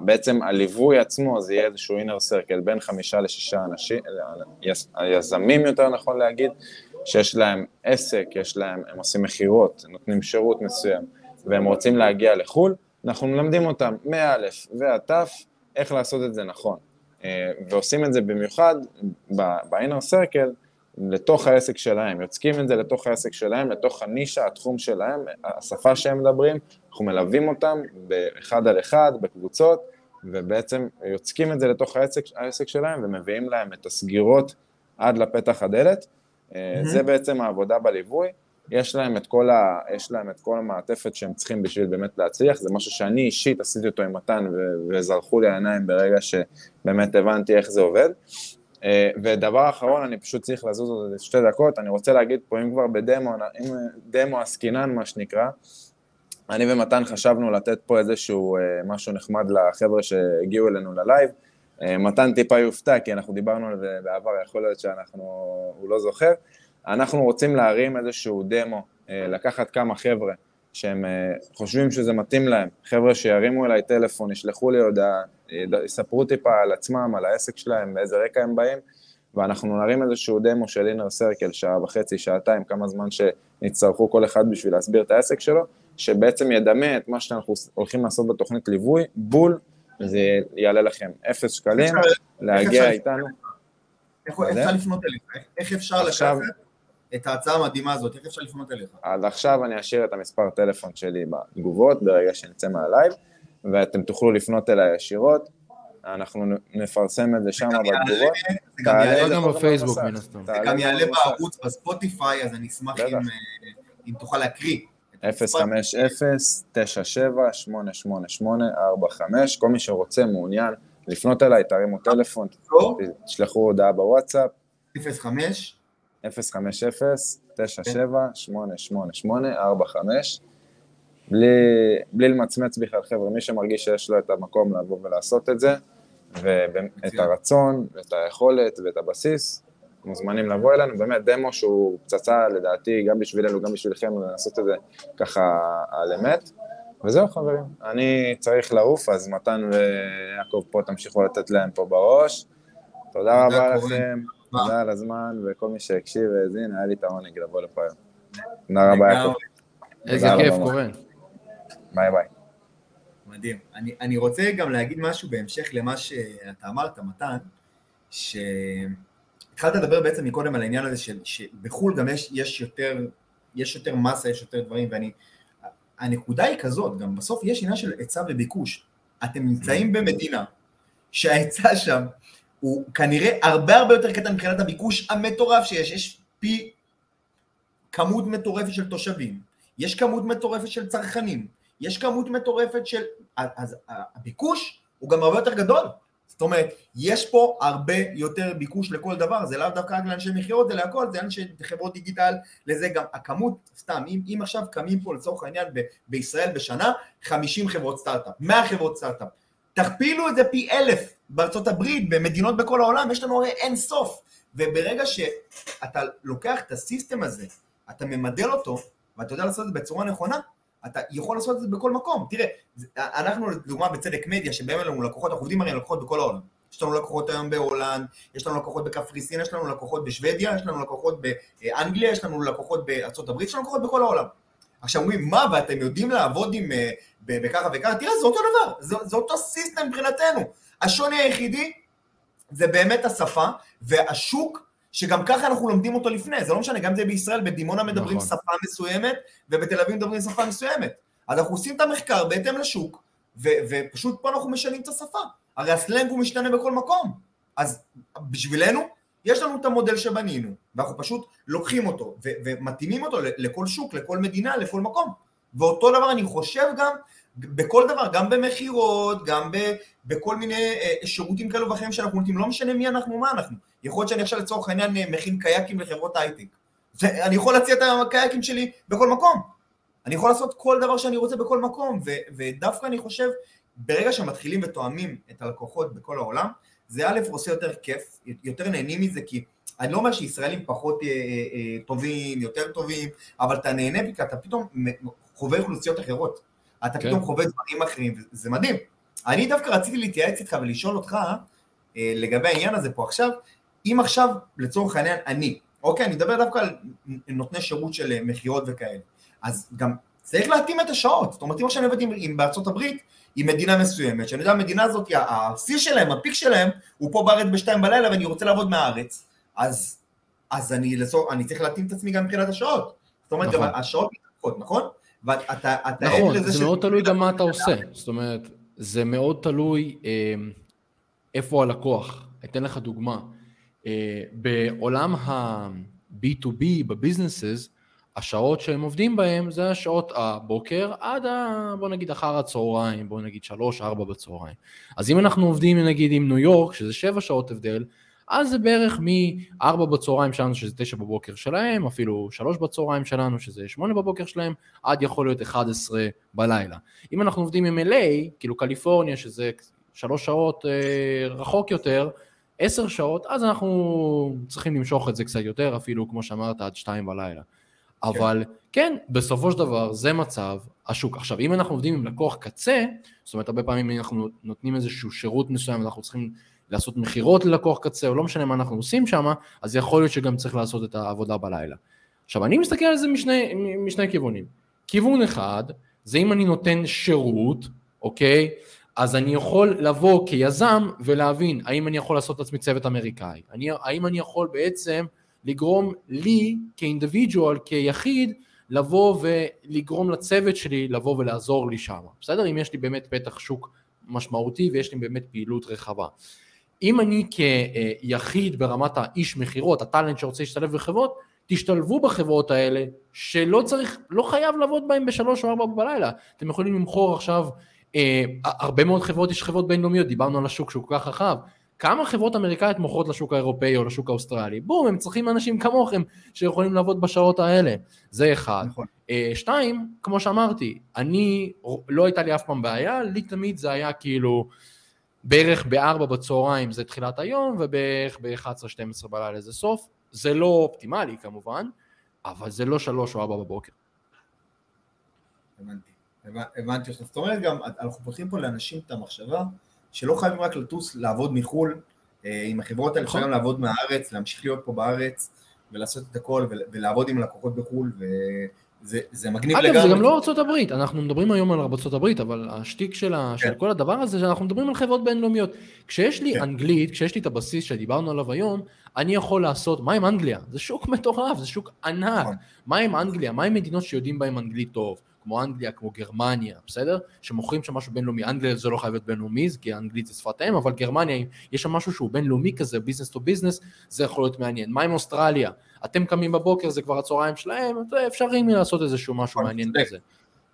בעצם הליווי עצמו זה יהיה איזשהו אינר סרקל בין חמישה לשישה אנשים, היזמים יותר נכון להגיד, שיש להם עסק, יש להם, הם עושים מכירות, נותנים שירות מסוים, והם רוצים להגיע לחו"ל, אנחנו מלמדים אותם מא' ועד ת' איך לעשות את זה נכון. אה, ועושים את זה במיוחד ב-inner circle לתוך העסק שלהם, יוצקים את זה לתוך העסק שלהם, לתוך הנישה, התחום שלהם, השפה שהם מדברים, אנחנו מלווים אותם באחד על אחד, בקבוצות, ובעצם יוצקים את זה לתוך העסק, העסק שלהם ומביאים להם את הסגירות עד לפתח הדלת. זה בעצם העבודה בליווי, יש להם, את כל ה, יש להם את כל המעטפת שהם צריכים בשביל באמת להצליח, זה משהו שאני אישית עשיתי אותו עם מתן וזרחו לי העיניים ברגע שבאמת הבנתי איך זה עובד. אה, ודבר אחרון, אני פשוט צריך לזוז עוד שתי דקות, אני רוצה להגיד פה, אם כבר בדמו, אם דמו עסקינן מה שנקרא, אני ומתן חשבנו לתת פה איזשהו משהו נחמד לחבר'ה שהגיעו אלינו ללייב, אה, מתן טיפה יופתע, כי אנחנו דיברנו על זה בעבר, יכול להיות שאנחנו, הוא לא זוכר. אנחנו רוצים להרים איזשהו דמו, אה, לקחת כמה חבר'ה שהם אה, חושבים שזה מתאים להם, חבר'ה שירימו אליי טלפון, ישלחו לי הודעה, יספרו טיפה על עצמם, על העסק שלהם, באיזה רקע הם באים, ואנחנו נרים איזשהו דמו של אינר סרקל, שעה וחצי, שעתיים, כמה זמן שנצטרכו כל אחד בשביל להסביר את העסק שלו, שבעצם ידמה את מה שאנחנו הולכים לעשות בתוכנית ליווי, בול זה יעלה לכם אפס שקלים, להגיע איתנו. איך אפשר לפנות אליך? איך אפשר לקחת את ההצעה המדהימה הזאת? איך אפשר לפנות אליך? אז עכשיו אני אשאיר את המספר טלפון שלי בתגובות ברגע שנצא מהלייב, ואתם תוכלו לפנות אליי ישירות, אנחנו נפרסם את זה שם בתגובות. זה גם יעלה גם בפייסבוק מן הסתם. זה גם יעלה בערוץ בספוטיפיי, אז אני אשמח אם, אם תוכל להקריא. 050-97-888-45, כל מי שרוצה, מעוניין, לפנות אליי, תרימו טלפון, תשלחו הודעה בוואטסאפ. 05 050-97-888-45, בלי, בלי למצמץ בכלל, חבר'ה, מי שמרגיש שיש לו את המקום לבוא ולעשות את זה, ואת הרצון, ואת היכולת, ואת הבסיס, מוזמנים לבוא אלינו, באמת דמו שהוא פצצה לדעתי, גם בשבילנו, גם בשבילכם, לעשות את זה ככה על אמת. וזהו חברים, אני צריך לעוף, אז מתן ויעקב פה תמשיכו לתת להם פה בראש. תודה רבה לכם, תודה על הזמן, וכל מי שהקשיב והאזין, היה לי את העונג לבוא לפה היום. תודה רבה יעקב. איזה כיף, קורן. ביי ביי. מדהים. אני, אני רוצה גם להגיד משהו בהמשך למה שאתה אמרת, מתן, שהתחלת לדבר בעצם מקודם על העניין הזה של, שבחו"ל גם יש, יש יותר, יש יותר מסה, יש יותר דברים, ואני, הנקודה היא כזאת, גם בסוף יש עניין של היצע וביקוש. אתם נמצאים במדינה שההיצע שם הוא כנראה הרבה הרבה יותר קטן מבחינת הביקוש המטורף שיש, יש פי כמות מטורפת של תושבים, יש כמות מטורפת של צרכנים, יש כמות מטורפת של... אז הביקוש הוא גם הרבה יותר גדול. זאת אומרת, יש פה הרבה יותר ביקוש לכל דבר, זה לאו דווקא רק לאנשי מכירות, זה להכל, זה אנשי חברות דיגיטל, לזה גם הכמות, סתם, אם, אם עכשיו קמים פה לצורך העניין ב, בישראל בשנה, 50 חברות סטארט-אפ, 100 חברות סטארט-אפ, תכפילו את זה פי אלף בארצות הברית, במדינות בכל העולם, יש לנו הרי אין סוף, וברגע שאתה לוקח את ה system הזה, אתה ממדל אותו, ואתה יודע לעשות את זה בצורה נכונה, אתה יכול לעשות את זה בכל מקום. תראה, אנחנו לדוגמה בצדק מדיה, שבהם לנו לקוחות, אנחנו עובדים הרי לקוחות בכל העולם. יש לנו לקוחות היום בהולנד, יש לנו לקוחות בקפריסין, יש לנו לקוחות בשוודיה, יש לנו לקוחות באנגליה, יש לנו לקוחות בארצות הברית, יש לנו לקוחות בכל העולם. עכשיו אומרים, מה, ואתם יודעים לעבוד עם, אה, בככה וככה? תראה, זה אותו דבר, זה, זה אותו סיסטם מבחינתנו. השוני היחידי זה באמת השפה, והשוק שגם ככה אנחנו לומדים אותו לפני, זה לא משנה, גם זה בישראל, בדימונה מדברים נכון. שפה מסוימת, ובתל אביב מדברים שפה מסוימת. אז אנחנו עושים את המחקר בהתאם לשוק, ו- ופשוט פה אנחנו משנים את השפה. הרי הסלנג הוא משתנה בכל מקום. אז בשבילנו, יש לנו את המודל שבנינו, ואנחנו פשוט לוקחים אותו, ו- ומתאימים אותו לכל שוק, לכל מדינה, לכל מקום. ואותו דבר אני חושב גם בכל דבר, גם במכירות, גם ב, בכל מיני אה, שירותים כאלו ואחרים שאנחנו נותנים, לא משנה מי אנחנו, מה אנחנו. יכול להיות שאני עכשיו לצורך העניין אה, מכין קייקים לחברות הייטק. אני יכול להציע את הקייקים שלי בכל מקום. אני יכול לעשות כל דבר שאני רוצה בכל מקום, ו, ודווקא אני חושב, ברגע שמתחילים ותואמים את הלקוחות בכל העולם, זה א' עושה יותר כיף, יותר נהנים מזה, כי אני לא אומר שישראלים פחות אה, אה, אה, טובים, יותר טובים, אבל אתה נהנה כי אתה פתאום חווה אוכלוסיות אחרות. אתה כן. פתאום חווה דברים אחרים, זה מדהים. אני דווקא רציתי להתייעץ איתך ולשאול אותך אה, לגבי העניין הזה פה עכשיו, אם עכשיו לצורך העניין אני, אוקיי, אני מדבר דווקא על נותני שירות של אה, מכירות וכאלה, אז גם צריך להתאים את השעות, זאת אומרת אם עכשיו אני עובד עם, עם בארצות הברית, עם מדינה מסוימת, שאני יודע המדינה הזאת, השיא שלהם, הפיק שלהם, הוא פה בארץ בשתיים בלילה ואני רוצה לעבוד מהארץ, אז, אז אני, לצור, אני צריך להתאים את עצמי גם מבחינת השעות, זאת אומרת נכון. גם השעות מתחלפות, נכון? ואתה נכון, זה מאוד תלוי גם מה אתה עושה, זאת אומרת, זה מאוד תלוי אה, איפה הלקוח. אתן לך דוגמה. אה, בעולם ה-B2B, בביזנסס, השעות שהם עובדים בהם זה השעות הבוקר עד, ה, בוא נגיד, אחר הצהריים, בוא נגיד 3-4 בצהריים. אז אם אנחנו עובדים נגיד עם ניו יורק, שזה 7 שעות הבדל, אז זה בערך מ-4 בצהריים שלנו, שזה 9 בבוקר שלהם, אפילו 3 בצהריים שלנו, שזה 8 בבוקר שלהם, עד יכול להיות 11 בלילה. אם אנחנו עובדים עם LA, כאילו קליפורניה, שזה 3 שעות אה, רחוק יותר, 10 שעות, אז אנחנו צריכים למשוך את זה קצת יותר, אפילו כמו שאמרת, עד 2 בלילה. כן. אבל כן, בסופו של דבר זה מצב השוק. עכשיו, אם אנחנו עובדים עם לקוח קצה, זאת אומרת, הרבה פעמים אנחנו נותנים איזשהו שירות מסוים, אנחנו צריכים לעשות מכירות ללקוח קצה, או לא משנה מה אנחנו עושים שם, אז יכול להיות שגם צריך לעשות את העבודה בלילה. עכשיו, אני מסתכל על זה משני, משני כיוונים. כיוון אחד, זה אם אני נותן שירות, אוקיי? אז אני יכול לבוא כיזם ולהבין האם אני יכול לעשות את עצמי צוות אמריקאי, אני, האם אני יכול בעצם לגרום לי כאינדיבידואל, כיחיד, לבוא ולגרום לצוות שלי לבוא ולעזור לי שם, בסדר? אם יש לי באמת פתח שוק משמעותי ויש לי באמת פעילות רחבה. אם אני כיחיד ברמת האיש מכירות, הטאלנט שרוצה להשתלב בחברות, תשתלבו בחברות האלה, שלא צריך, לא חייב לעבוד בהן בשלוש או ארבע בלילה. אתם יכולים למכור עכשיו, אה, הרבה מאוד חברות, יש חברות בינלאומיות, דיברנו על השוק שהוא כל כך רחב. כמה חברות אמריקאיות מוכרות לשוק האירופאי או לשוק האוסטרלי? בום, הם צריכים אנשים כמוכם שיכולים לעבוד בשעות האלה. זה אחד. נכון. אה, שתיים, כמו שאמרתי, אני, לא הייתה לי אף פעם בעיה, לי תמיד זה היה כאילו... בערך ב-4 בצהריים זה תחילת היום, ובערך ב-11-12 בלילה זה סוף. זה לא אופטימלי כמובן, אבל זה לא 3 או 4 בבוקר. הבנתי. הבנתי. זאת אומרת גם, אנחנו פותחים פה לאנשים את המחשבה שלא חייבים רק לטוס לעבוד מחו"ל, אה, עם החברות האלה, אפשר לעבוד מהארץ, להמשיך להיות פה בארץ ולעשות את הכל ולעבוד עם לקוחות בחו"ל זה, זה מגניב לגמרי. אגב, זה גם לא ארצות הברית, אנחנו מדברים היום על ארצות הברית, אבל השטיק של, כן. של כל הדבר הזה, שאנחנו מדברים על חברות בינלאומיות. כשיש לי כן. אנגלית, כשיש לי את הבסיס שדיברנו עליו היום, אני יכול לעשות, מה עם אנגליה? זה שוק מטורף, זה שוק ענק. נכון. מה עם אנגליה? מה עם מדינות שיודעים בהן אנגלית טוב? כמו אנגליה, כמו גרמניה, בסדר? שמוכרים שם משהו בינלאומי, אנגליה זה לא חייב להיות בינלאומי, כי אנגלית זה שפת אם, אבל גרמניה, יש שם משהו שהוא בינלאומי כזה, business to business, זה יכול להיות מעניין. מה עם אוסטרליה? אתם קמים בבוקר, זה כבר הצהריים שלהם, אפשרי לעשות איזשהו משהו מעניין כזה.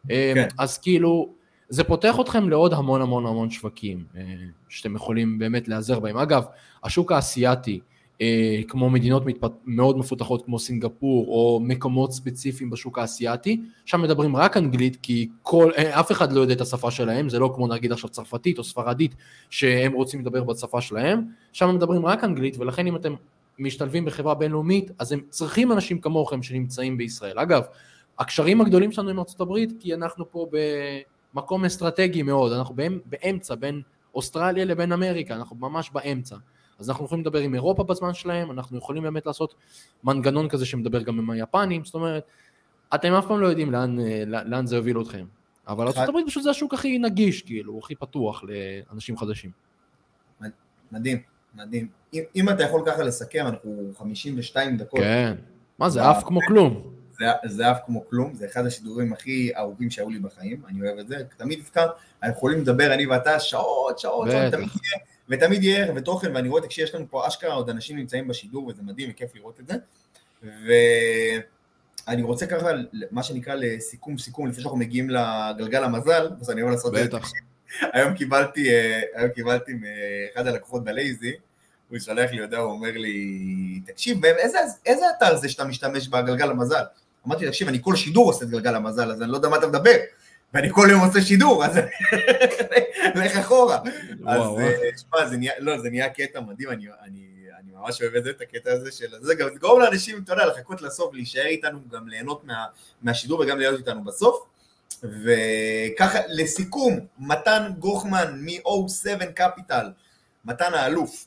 כן. אמ, אז כאילו, זה פותח אתכם לעוד המון המון המון שווקים, אה, שאתם יכולים באמת להיעזר בהם. אגב, השוק האסייתי, כמו מדינות מתפת... מאוד מפותחות כמו סינגפור או מקומות ספציפיים בשוק האסייתי, שם מדברים רק אנגלית כי כל, אה, אף אחד לא יודע את השפה שלהם, זה לא כמו נגיד עכשיו צרפתית או ספרדית שהם רוצים לדבר בשפה שלהם, שם מדברים רק אנגלית ולכן אם אתם משתלבים בחברה בינלאומית אז הם צריכים אנשים כמוכם שנמצאים בישראל. אגב, הקשרים הגדולים שלנו עם ארה"ב כי אנחנו פה במקום אסטרטגי מאוד, אנחנו באמצע בין אוסטרליה לבין אמריקה, אנחנו ממש באמצע. אז אנחנו יכולים לדבר עם אירופה בזמן שלהם, אנחנו יכולים באמת לעשות מנגנון כזה שמדבר גם עם היפנים, זאת אומרת, אתם אף פעם לא יודעים לאן, לאן זה יוביל אתכם. אבל ארה"ב פשוט זה השוק הכי נגיש, כאילו, הכי פתוח לאנשים חדשים. מדהים, מדהים. אם, אם אתה יכול ככה לסכם, אנחנו 52 דקות. כן. מה זה, אף כמו כלום. זה, אף כמו כלום, זה אחד השידורים הכי ארוכים שהיו לי בחיים, אני אוהב את זה, תמיד נזכר, אנחנו יכולים לדבר, אני ואתה, שעות, שעות, שעות, תמיד ותמיד יהיה ערך ותוכן, ואני רואה זה כשיש לנו פה אשכרה עוד אנשים נמצאים בשידור, וזה מדהים וכיף לראות את זה. ואני רוצה ככה, מה שנקרא לסיכום סיכום, לפני שאנחנו מגיעים לגלגל המזל, אז אני אוהב לעשות את זה. (laughs) היום קיבלתי, אה, היום קיבלתי מאחד הלקוחות בלייזי, הוא שלח לי יודע, הוא אומר לי, תקשיב, איזה, איזה אתר זה שאתה משתמש בגלגל המזל? אמרתי, תקשיב, אני כל שידור עושה את גלגל המזל, אז אני לא יודע מה אתה מדבר. ואני כל יום עושה שידור, אז (laughs) לך אחורה. אז שמע, זה נהיה, לא, זה נהיה קטע מדהים, אני, אני, אני ממש אוהב את זה, את הקטע הזה של זה, גם לגרום לאנשים, אתה יודע, לחכות לסוף, להישאר איתנו, גם ליהנות מה, מהשידור וגם להיות איתנו בסוף. וככה, לסיכום, מתן גוחמן מ-O7 Capital, מתן האלוף,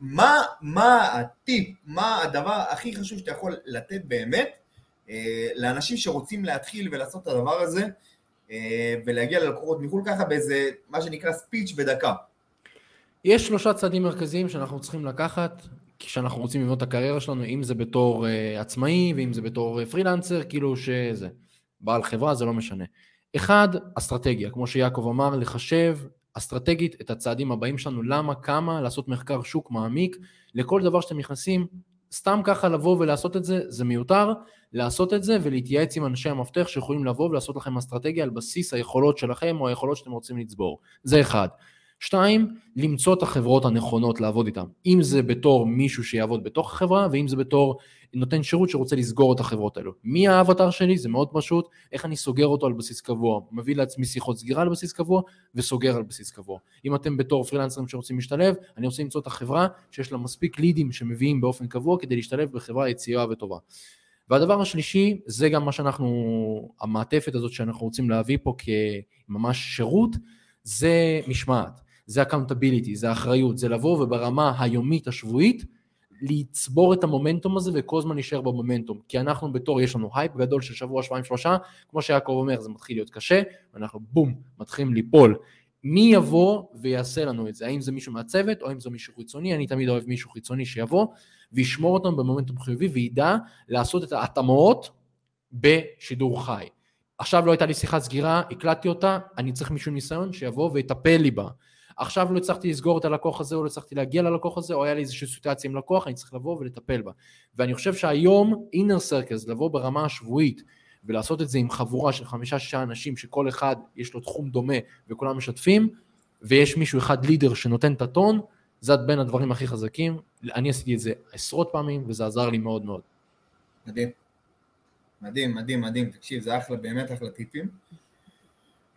מה, מה הטיפ, מה הדבר הכי חשוב שאתה יכול לתת באמת לאנשים שרוצים להתחיל ולעשות את הדבר הזה, אה, ולהגיע ללקוחות מחו"ל ככה באיזה, מה שנקרא ספיץ' בדקה. יש שלושה צעדים מרכזיים שאנחנו צריכים לקחת כשאנחנו רוצים לבנות את הקריירה שלנו, אם זה בתור uh, עצמאי ואם זה בתור uh, פרילנסר, כאילו שזה, בעל חברה, זה לא משנה. אחד, אסטרטגיה, כמו שיעקב אמר, לחשב אסטרטגית את הצעדים הבאים שלנו, למה, כמה, לעשות מחקר שוק מעמיק, לכל דבר שאתם נכנסים, סתם ככה לבוא ולעשות את זה, זה מיותר, לעשות את זה ולהתייעץ עם אנשי המפתח שיכולים לבוא ולעשות לכם אסטרטגיה על בסיס היכולות שלכם או היכולות שאתם רוצים לצבור. זה אחד. שתיים, למצוא את החברות הנכונות לעבוד איתן. אם זה בתור מישהו שיעבוד בתוך החברה, ואם זה בתור נותן שירות שרוצה לסגור את החברות האלו. מי האבטר שלי? זה מאוד פשוט, איך אני סוגר אותו על בסיס קבוע. מביא לעצמי שיחות סגירה על בסיס קבוע, וסוגר על בסיס קבוע. אם אתם בתור פרילנסרים שרוצים להשתלב, אני רוצה למצוא את החברה שיש לה מספיק לידים שמביאים באופן קבוע כדי להשתלב בחברה יצירה וטובה. והדבר השלישי, זה גם מה שאנחנו, המעטפת הזאת שאנחנו רוצים להביא פה כממש שירות, זה משמעת, זה accountability, זה אחריות, זה לבוא וברמה היומית השבועית, לצבור את המומנטום הזה וכל הזמן להישאר במומנטום. כי אנחנו בתור, יש לנו הייפ גדול של שבוע, שבועיים, שלושה, כמו שיעקב אומר, זה מתחיל להיות קשה, ואנחנו בום, מתחילים ליפול. מי יבוא ויעשה לנו את זה? האם זה מישהו מהצוות או האם זה מישהו חיצוני? אני תמיד אוהב מישהו חיצוני שיבוא וישמור אותנו במומנטום חיובי וידע לעשות את ההתאמות בשידור חי. עכשיו לא הייתה לי שיחת סגירה, הקלטתי אותה, אני צריך מישהו ניסיון שיבוא ויטפל לי בה. עכשיו לא הצלחתי לסגור את הלקוח הזה, או לא הצלחתי להגיע ללקוח הזה, או היה לי איזושהי סיטואציה עם לקוח, אני צריך לבוא ולטפל בה. ואני חושב שהיום, אינר סרקלס, לבוא ברמה השבועית, ולעשות את זה עם חבורה של חמישה-שישה אנשים, שכל אחד יש לו תחום דומה וכולם משתפים, ויש מישהו אחד לידר שנותן את הטון, זה בין הדברים הכי חזקים. אני עשיתי את זה עשרות פעמים, וזה עזר לי מאוד מאוד. מדהים. מדהים, מדהים, מדהים. תקשיב, זה אחלה, באמת אחלה טיפים.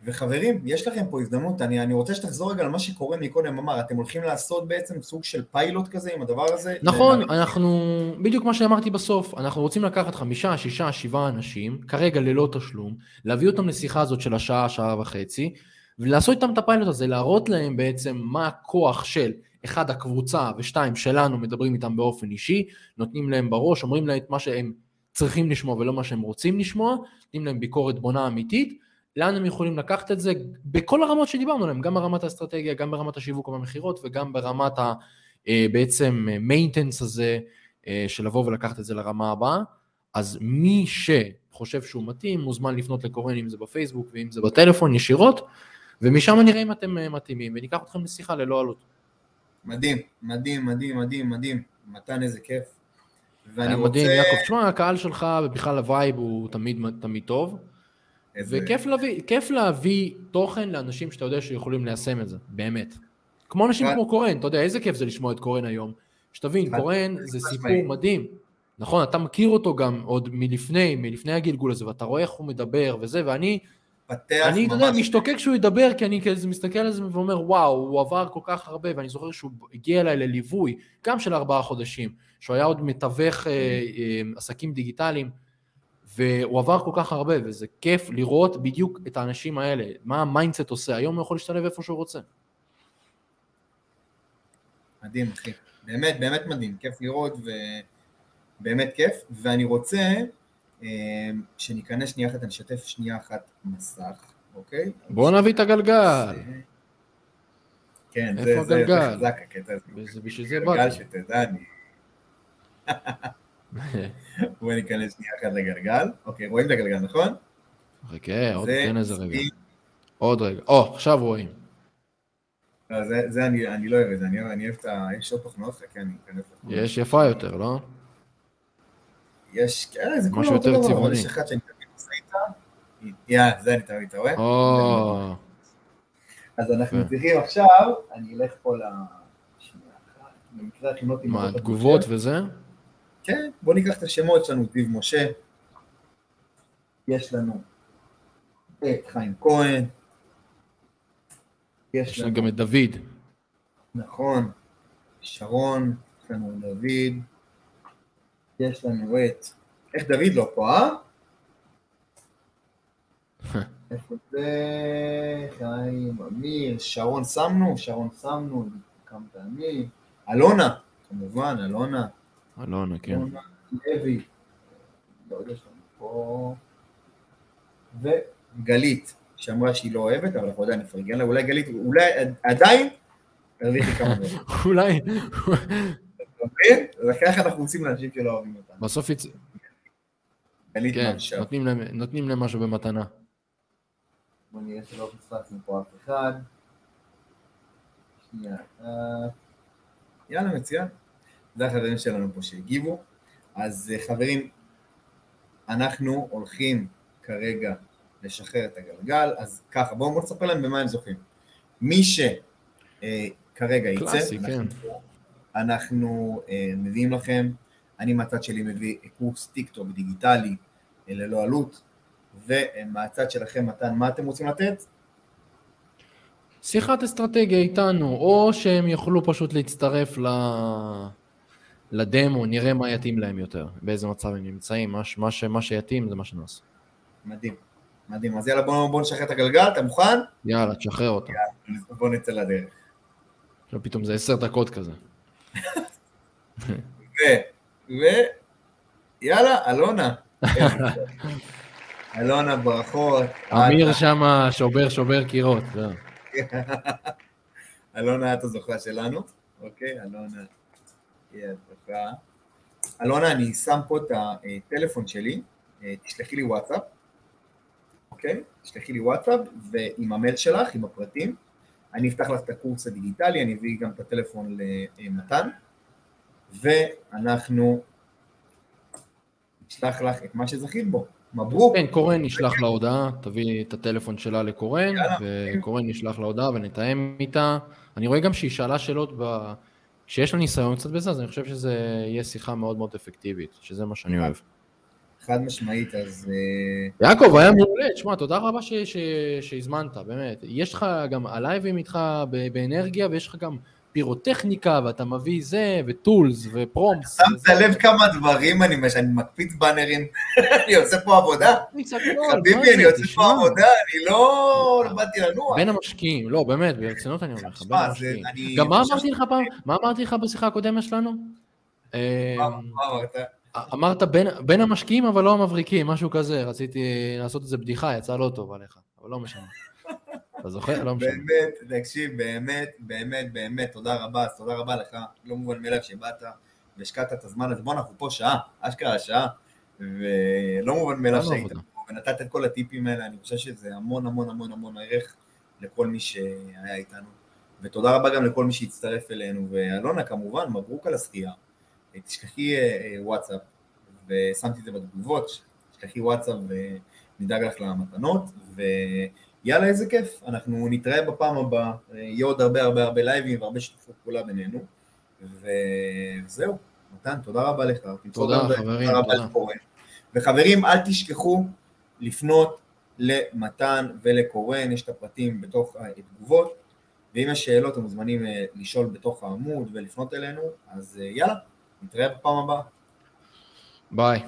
וחברים, יש לכם פה הזדמנות, אני, אני רוצה שתחזור רגע על מה שקורה מקודם אמר, אתם הולכים לעשות בעצם סוג של פיילוט כזה עם הדבר הזה? נכון, אנחנו, בדיוק מה שאמרתי בסוף, אנחנו רוצים לקחת חמישה, שישה, שבעה אנשים, כרגע ללא תשלום, להביא אותם לשיחה הזאת של השעה, שעה וחצי, ולעשות איתם את הפיילוט הזה, להראות להם בעצם מה הכוח של אחד הקבוצה ושתיים שלנו מדברים איתם באופן אישי, נותנים להם בראש, אומרים להם את מה שהם צריכים לשמוע ולא מה שהם רוצים לשמוע, נותנים להם ביקורת בונה אמיתית, לאן הם יכולים לקחת את זה בכל הרמות שדיברנו עליהן, גם ברמת האסטרטגיה, גם ברמת השיווק והמכירות וגם ברמת ה... אה, בעצם מיינטנס הזה אה, של לבוא ולקחת את זה לרמה הבאה. אז מי שחושב שהוא מתאים מוזמן לפנות לקורן אם זה בפייסבוק ואם זה בטלפון ישירות ומשם נראה אם אתם אה, מתאימים וניקח אתכם לשיחה ללא עלות. מדהים, מדהים, מדהים, מדהים, מדהים. מתן איזה כיף. ואני רוצה... מדהים, יעקב, תשמע, הקהל שלך ובכלל ה vibe הוא תמיד, תמיד טוב. איזה... וכיף להביא, להביא תוכן לאנשים שאתה יודע שיכולים ליישם את זה, באמת. כמו אנשים כמו קורן, אתה יודע, איזה כיף זה לשמוע את קורן היום. שתבין, קורן זה סיפור מדהים. נכון, אתה מכיר אותו גם עוד מלפני, מלפני הגלגול הזה, ואתה רואה איך הוא מדבר וזה, ואני, אני, אתה יודע, משתוקק כשהוא ידבר, כי אני כזה מסתכל על זה ואומר, וואו, הוא עבר כל כך הרבה, ואני זוכר שהוא הגיע אליי לליווי, גם של ארבעה חודשים, שהוא היה עוד מתווך אה, אה, עסקים דיגיטליים, והוא עבר כל כך הרבה, וזה כיף לראות בדיוק את האנשים האלה, מה ה mindset עושה, היום הוא יכול להשתלב איפה שהוא רוצה. מדהים, אחי. באמת, באמת מדהים, כיף לראות, ובאמת כיף, ואני רוצה אה, שניכנס שנייה אחת, אני אשתף שנייה אחת מסך, אוקיי? בוא נביא את הגלגל. כן, זה, זה, זה חזק הקטע הזה. זה בשביל זה באתי. גלגל שתדע, אני... (laughs) בואי ניכנס שנייה אחת לגלגל. אוקיי, רואים את הגלגל, נכון? חכה, עוד כן איזה רגע. עוד רגע. או, עכשיו רואים. לא, זה אני לא אוהב את זה, אני אוהב את ה... יש עוד תוכנות, חכה, אני אכנס יש יפה יותר, לא? יש, כן, זה כולו אותו דבר, אבל יש אחד שאני תמיד עושה איתה. יאללה, זה אני תמיד, אתה רואה? אז אנחנו צריכים עכשיו, אני אלך פה ל... מה, תגובות וזה? כן, בוא ניקח את השמות, יש לנו זיו משה, יש לנו את חיים כהן, יש לנו גם את דוד. נכון, שרון, יש לנו את דוד, יש לנו את, איך דוד לא פה, אה? (laughs) איפה זה? חיים, אמיר, שרון שמנו, שרון שמנו, כמה פעמים, אלונה, כמובן, אלונה. אלונה, כן. לוי, לא וגלית, שאמרה שהיא לא אוהבת, אבל אנחנו עדיין נפרגן לה, אולי גלית, אולי עדיין תרוויחי כמה דברים. (laughs) אולי. אז ככה אנחנו רוצים לאנשים שלא אוהבים אותנו. בסוף יצא. גלית כן, נותנים להם משהו במתנה. בוא נראה שלא פספסנו פה אף אחד. שנייה יאללה, מצוין. זה החברים שלנו פה שהגיבו. אז אה, חברים, אנחנו הולכים כרגע לשחרר את הגלגל, אז ככה, בואו בוא נספר להם במה הם זוכים. מי שכרגע אה, יצא, קלאסי, אנחנו, כן. אנחנו אה, מביאים לכם, אני מהצד שלי מביא קורס טיקטוק דיגיטלי אה, ללא עלות, ומהצד שלכם מתן, מה אתם רוצים לתת? שיחת אסטרטגיה איתנו, או שהם יוכלו פשוט להצטרף ל... לדמו, נראה מה יתאים להם יותר, באיזה מצב הם נמצאים, מה, מה, מה שיתאים זה מה שנעשה. מדהים, מדהים. אז יאללה בוא, בוא נשחרר את הגלגל, אתה מוכן? יאללה, תשחרר אותו. יאללה, בוא נצא לדרך. עכשיו פתאום זה עשר דקות כזה. (laughs) ו... ו... יאללה, אלונה. (laughs) אלונה, ברכות. אמיר שמה שובר שובר קירות. (laughs) אלונה, את הזוכה שלנו. אוקיי, אלונה. אלונה, אני שם פה את הטלפון שלי, אה, תשלחי לי וואטסאפ, אוקיי? תשלחי לי וואטסאפ, ועם המייל שלך, עם הפרטים, אני אפתח לך את הקורס הדיגיטלי, אני אביא גם את הטלפון למתן, ואנחנו נשלח לך את מה שזכית בו. מברוק. כן, קורן נשלח לה הודעה, תביא את הטלפון שלה לקורן, וקורן נשלח לה הודעה ונתאם איתה. אני רואה גם שהיא שאלה שאלות ב... כשיש לה ניסיון קצת בזה, אז אני חושב שזה יהיה שיחה מאוד מאוד אפקטיבית, שזה מה שאני אוהב. חד משמעית, אז... אה, יעקב, היה מעולה, תשמע, תודה רבה שהזמנת, באמת. יש לך גם הלייבים איתך באנרגיה, ויש לך גם פירוטכניקה, ואתה מביא זה, וטולס, ופרומס. שמת לב כמה דברים אני, מקפיץ באנרים, אני עושה פה עבודה. חביבי, אני עושה פה עבודה, אני לא באתי לנוע. בין המשקיעים, לא, באמת, ברצינות אני אומר לך, בין המשקיעים. גם מה אמרתי לך פעם, מה אמרתי לך בשיחה הקודמת שלנו? מה אמרת? אמרת בין המשקיעים אבל לא המבריקים, משהו כזה, רציתי לעשות איזה בדיחה, יצא לא טוב עליך, אבל לא משנה. אתה זוכר? לא משנה. באמת, תקשיב, באמת, באמת, באמת, תודה רבה, אז תודה רבה לך, לא מובן מאליו שבאת והשקעת את הזמן הזה, בוא, אנחנו פה שעה, אשכרה שעה, ולא מובן מאליו שהיית פה, ונתת את כל הטיפים האלה, אני חושב שזה המון המון המון המון ערך לכל מי שהיה איתנו, ותודה רבה גם לכל מי שהצטרף אלינו, ואלונה כמובן, מברוק על השחייה, תשכחי אה, אה, וואטסאפ, ושמתי את זה בתגובות, תשכחי וואטסאפ ונדאג לך למתנות, ו... יאללה, איזה כיף, אנחנו נתראה בפעם הבאה, יהיה עוד הרבה הרבה הרבה לייבים והרבה שיתופי פעולה בינינו, וזהו, מתן, תודה רבה לך. תודה, חברים, תודה. לקורן. וחברים, אל תשכחו לפנות למתן ולקורן, יש את הפרטים בתוך התגובות, ואם יש שאלות אתם מוזמנים אה, לשאול בתוך העמוד ולפנות אלינו, אז אה, יאללה, נתראה בפעם הבאה. ביי.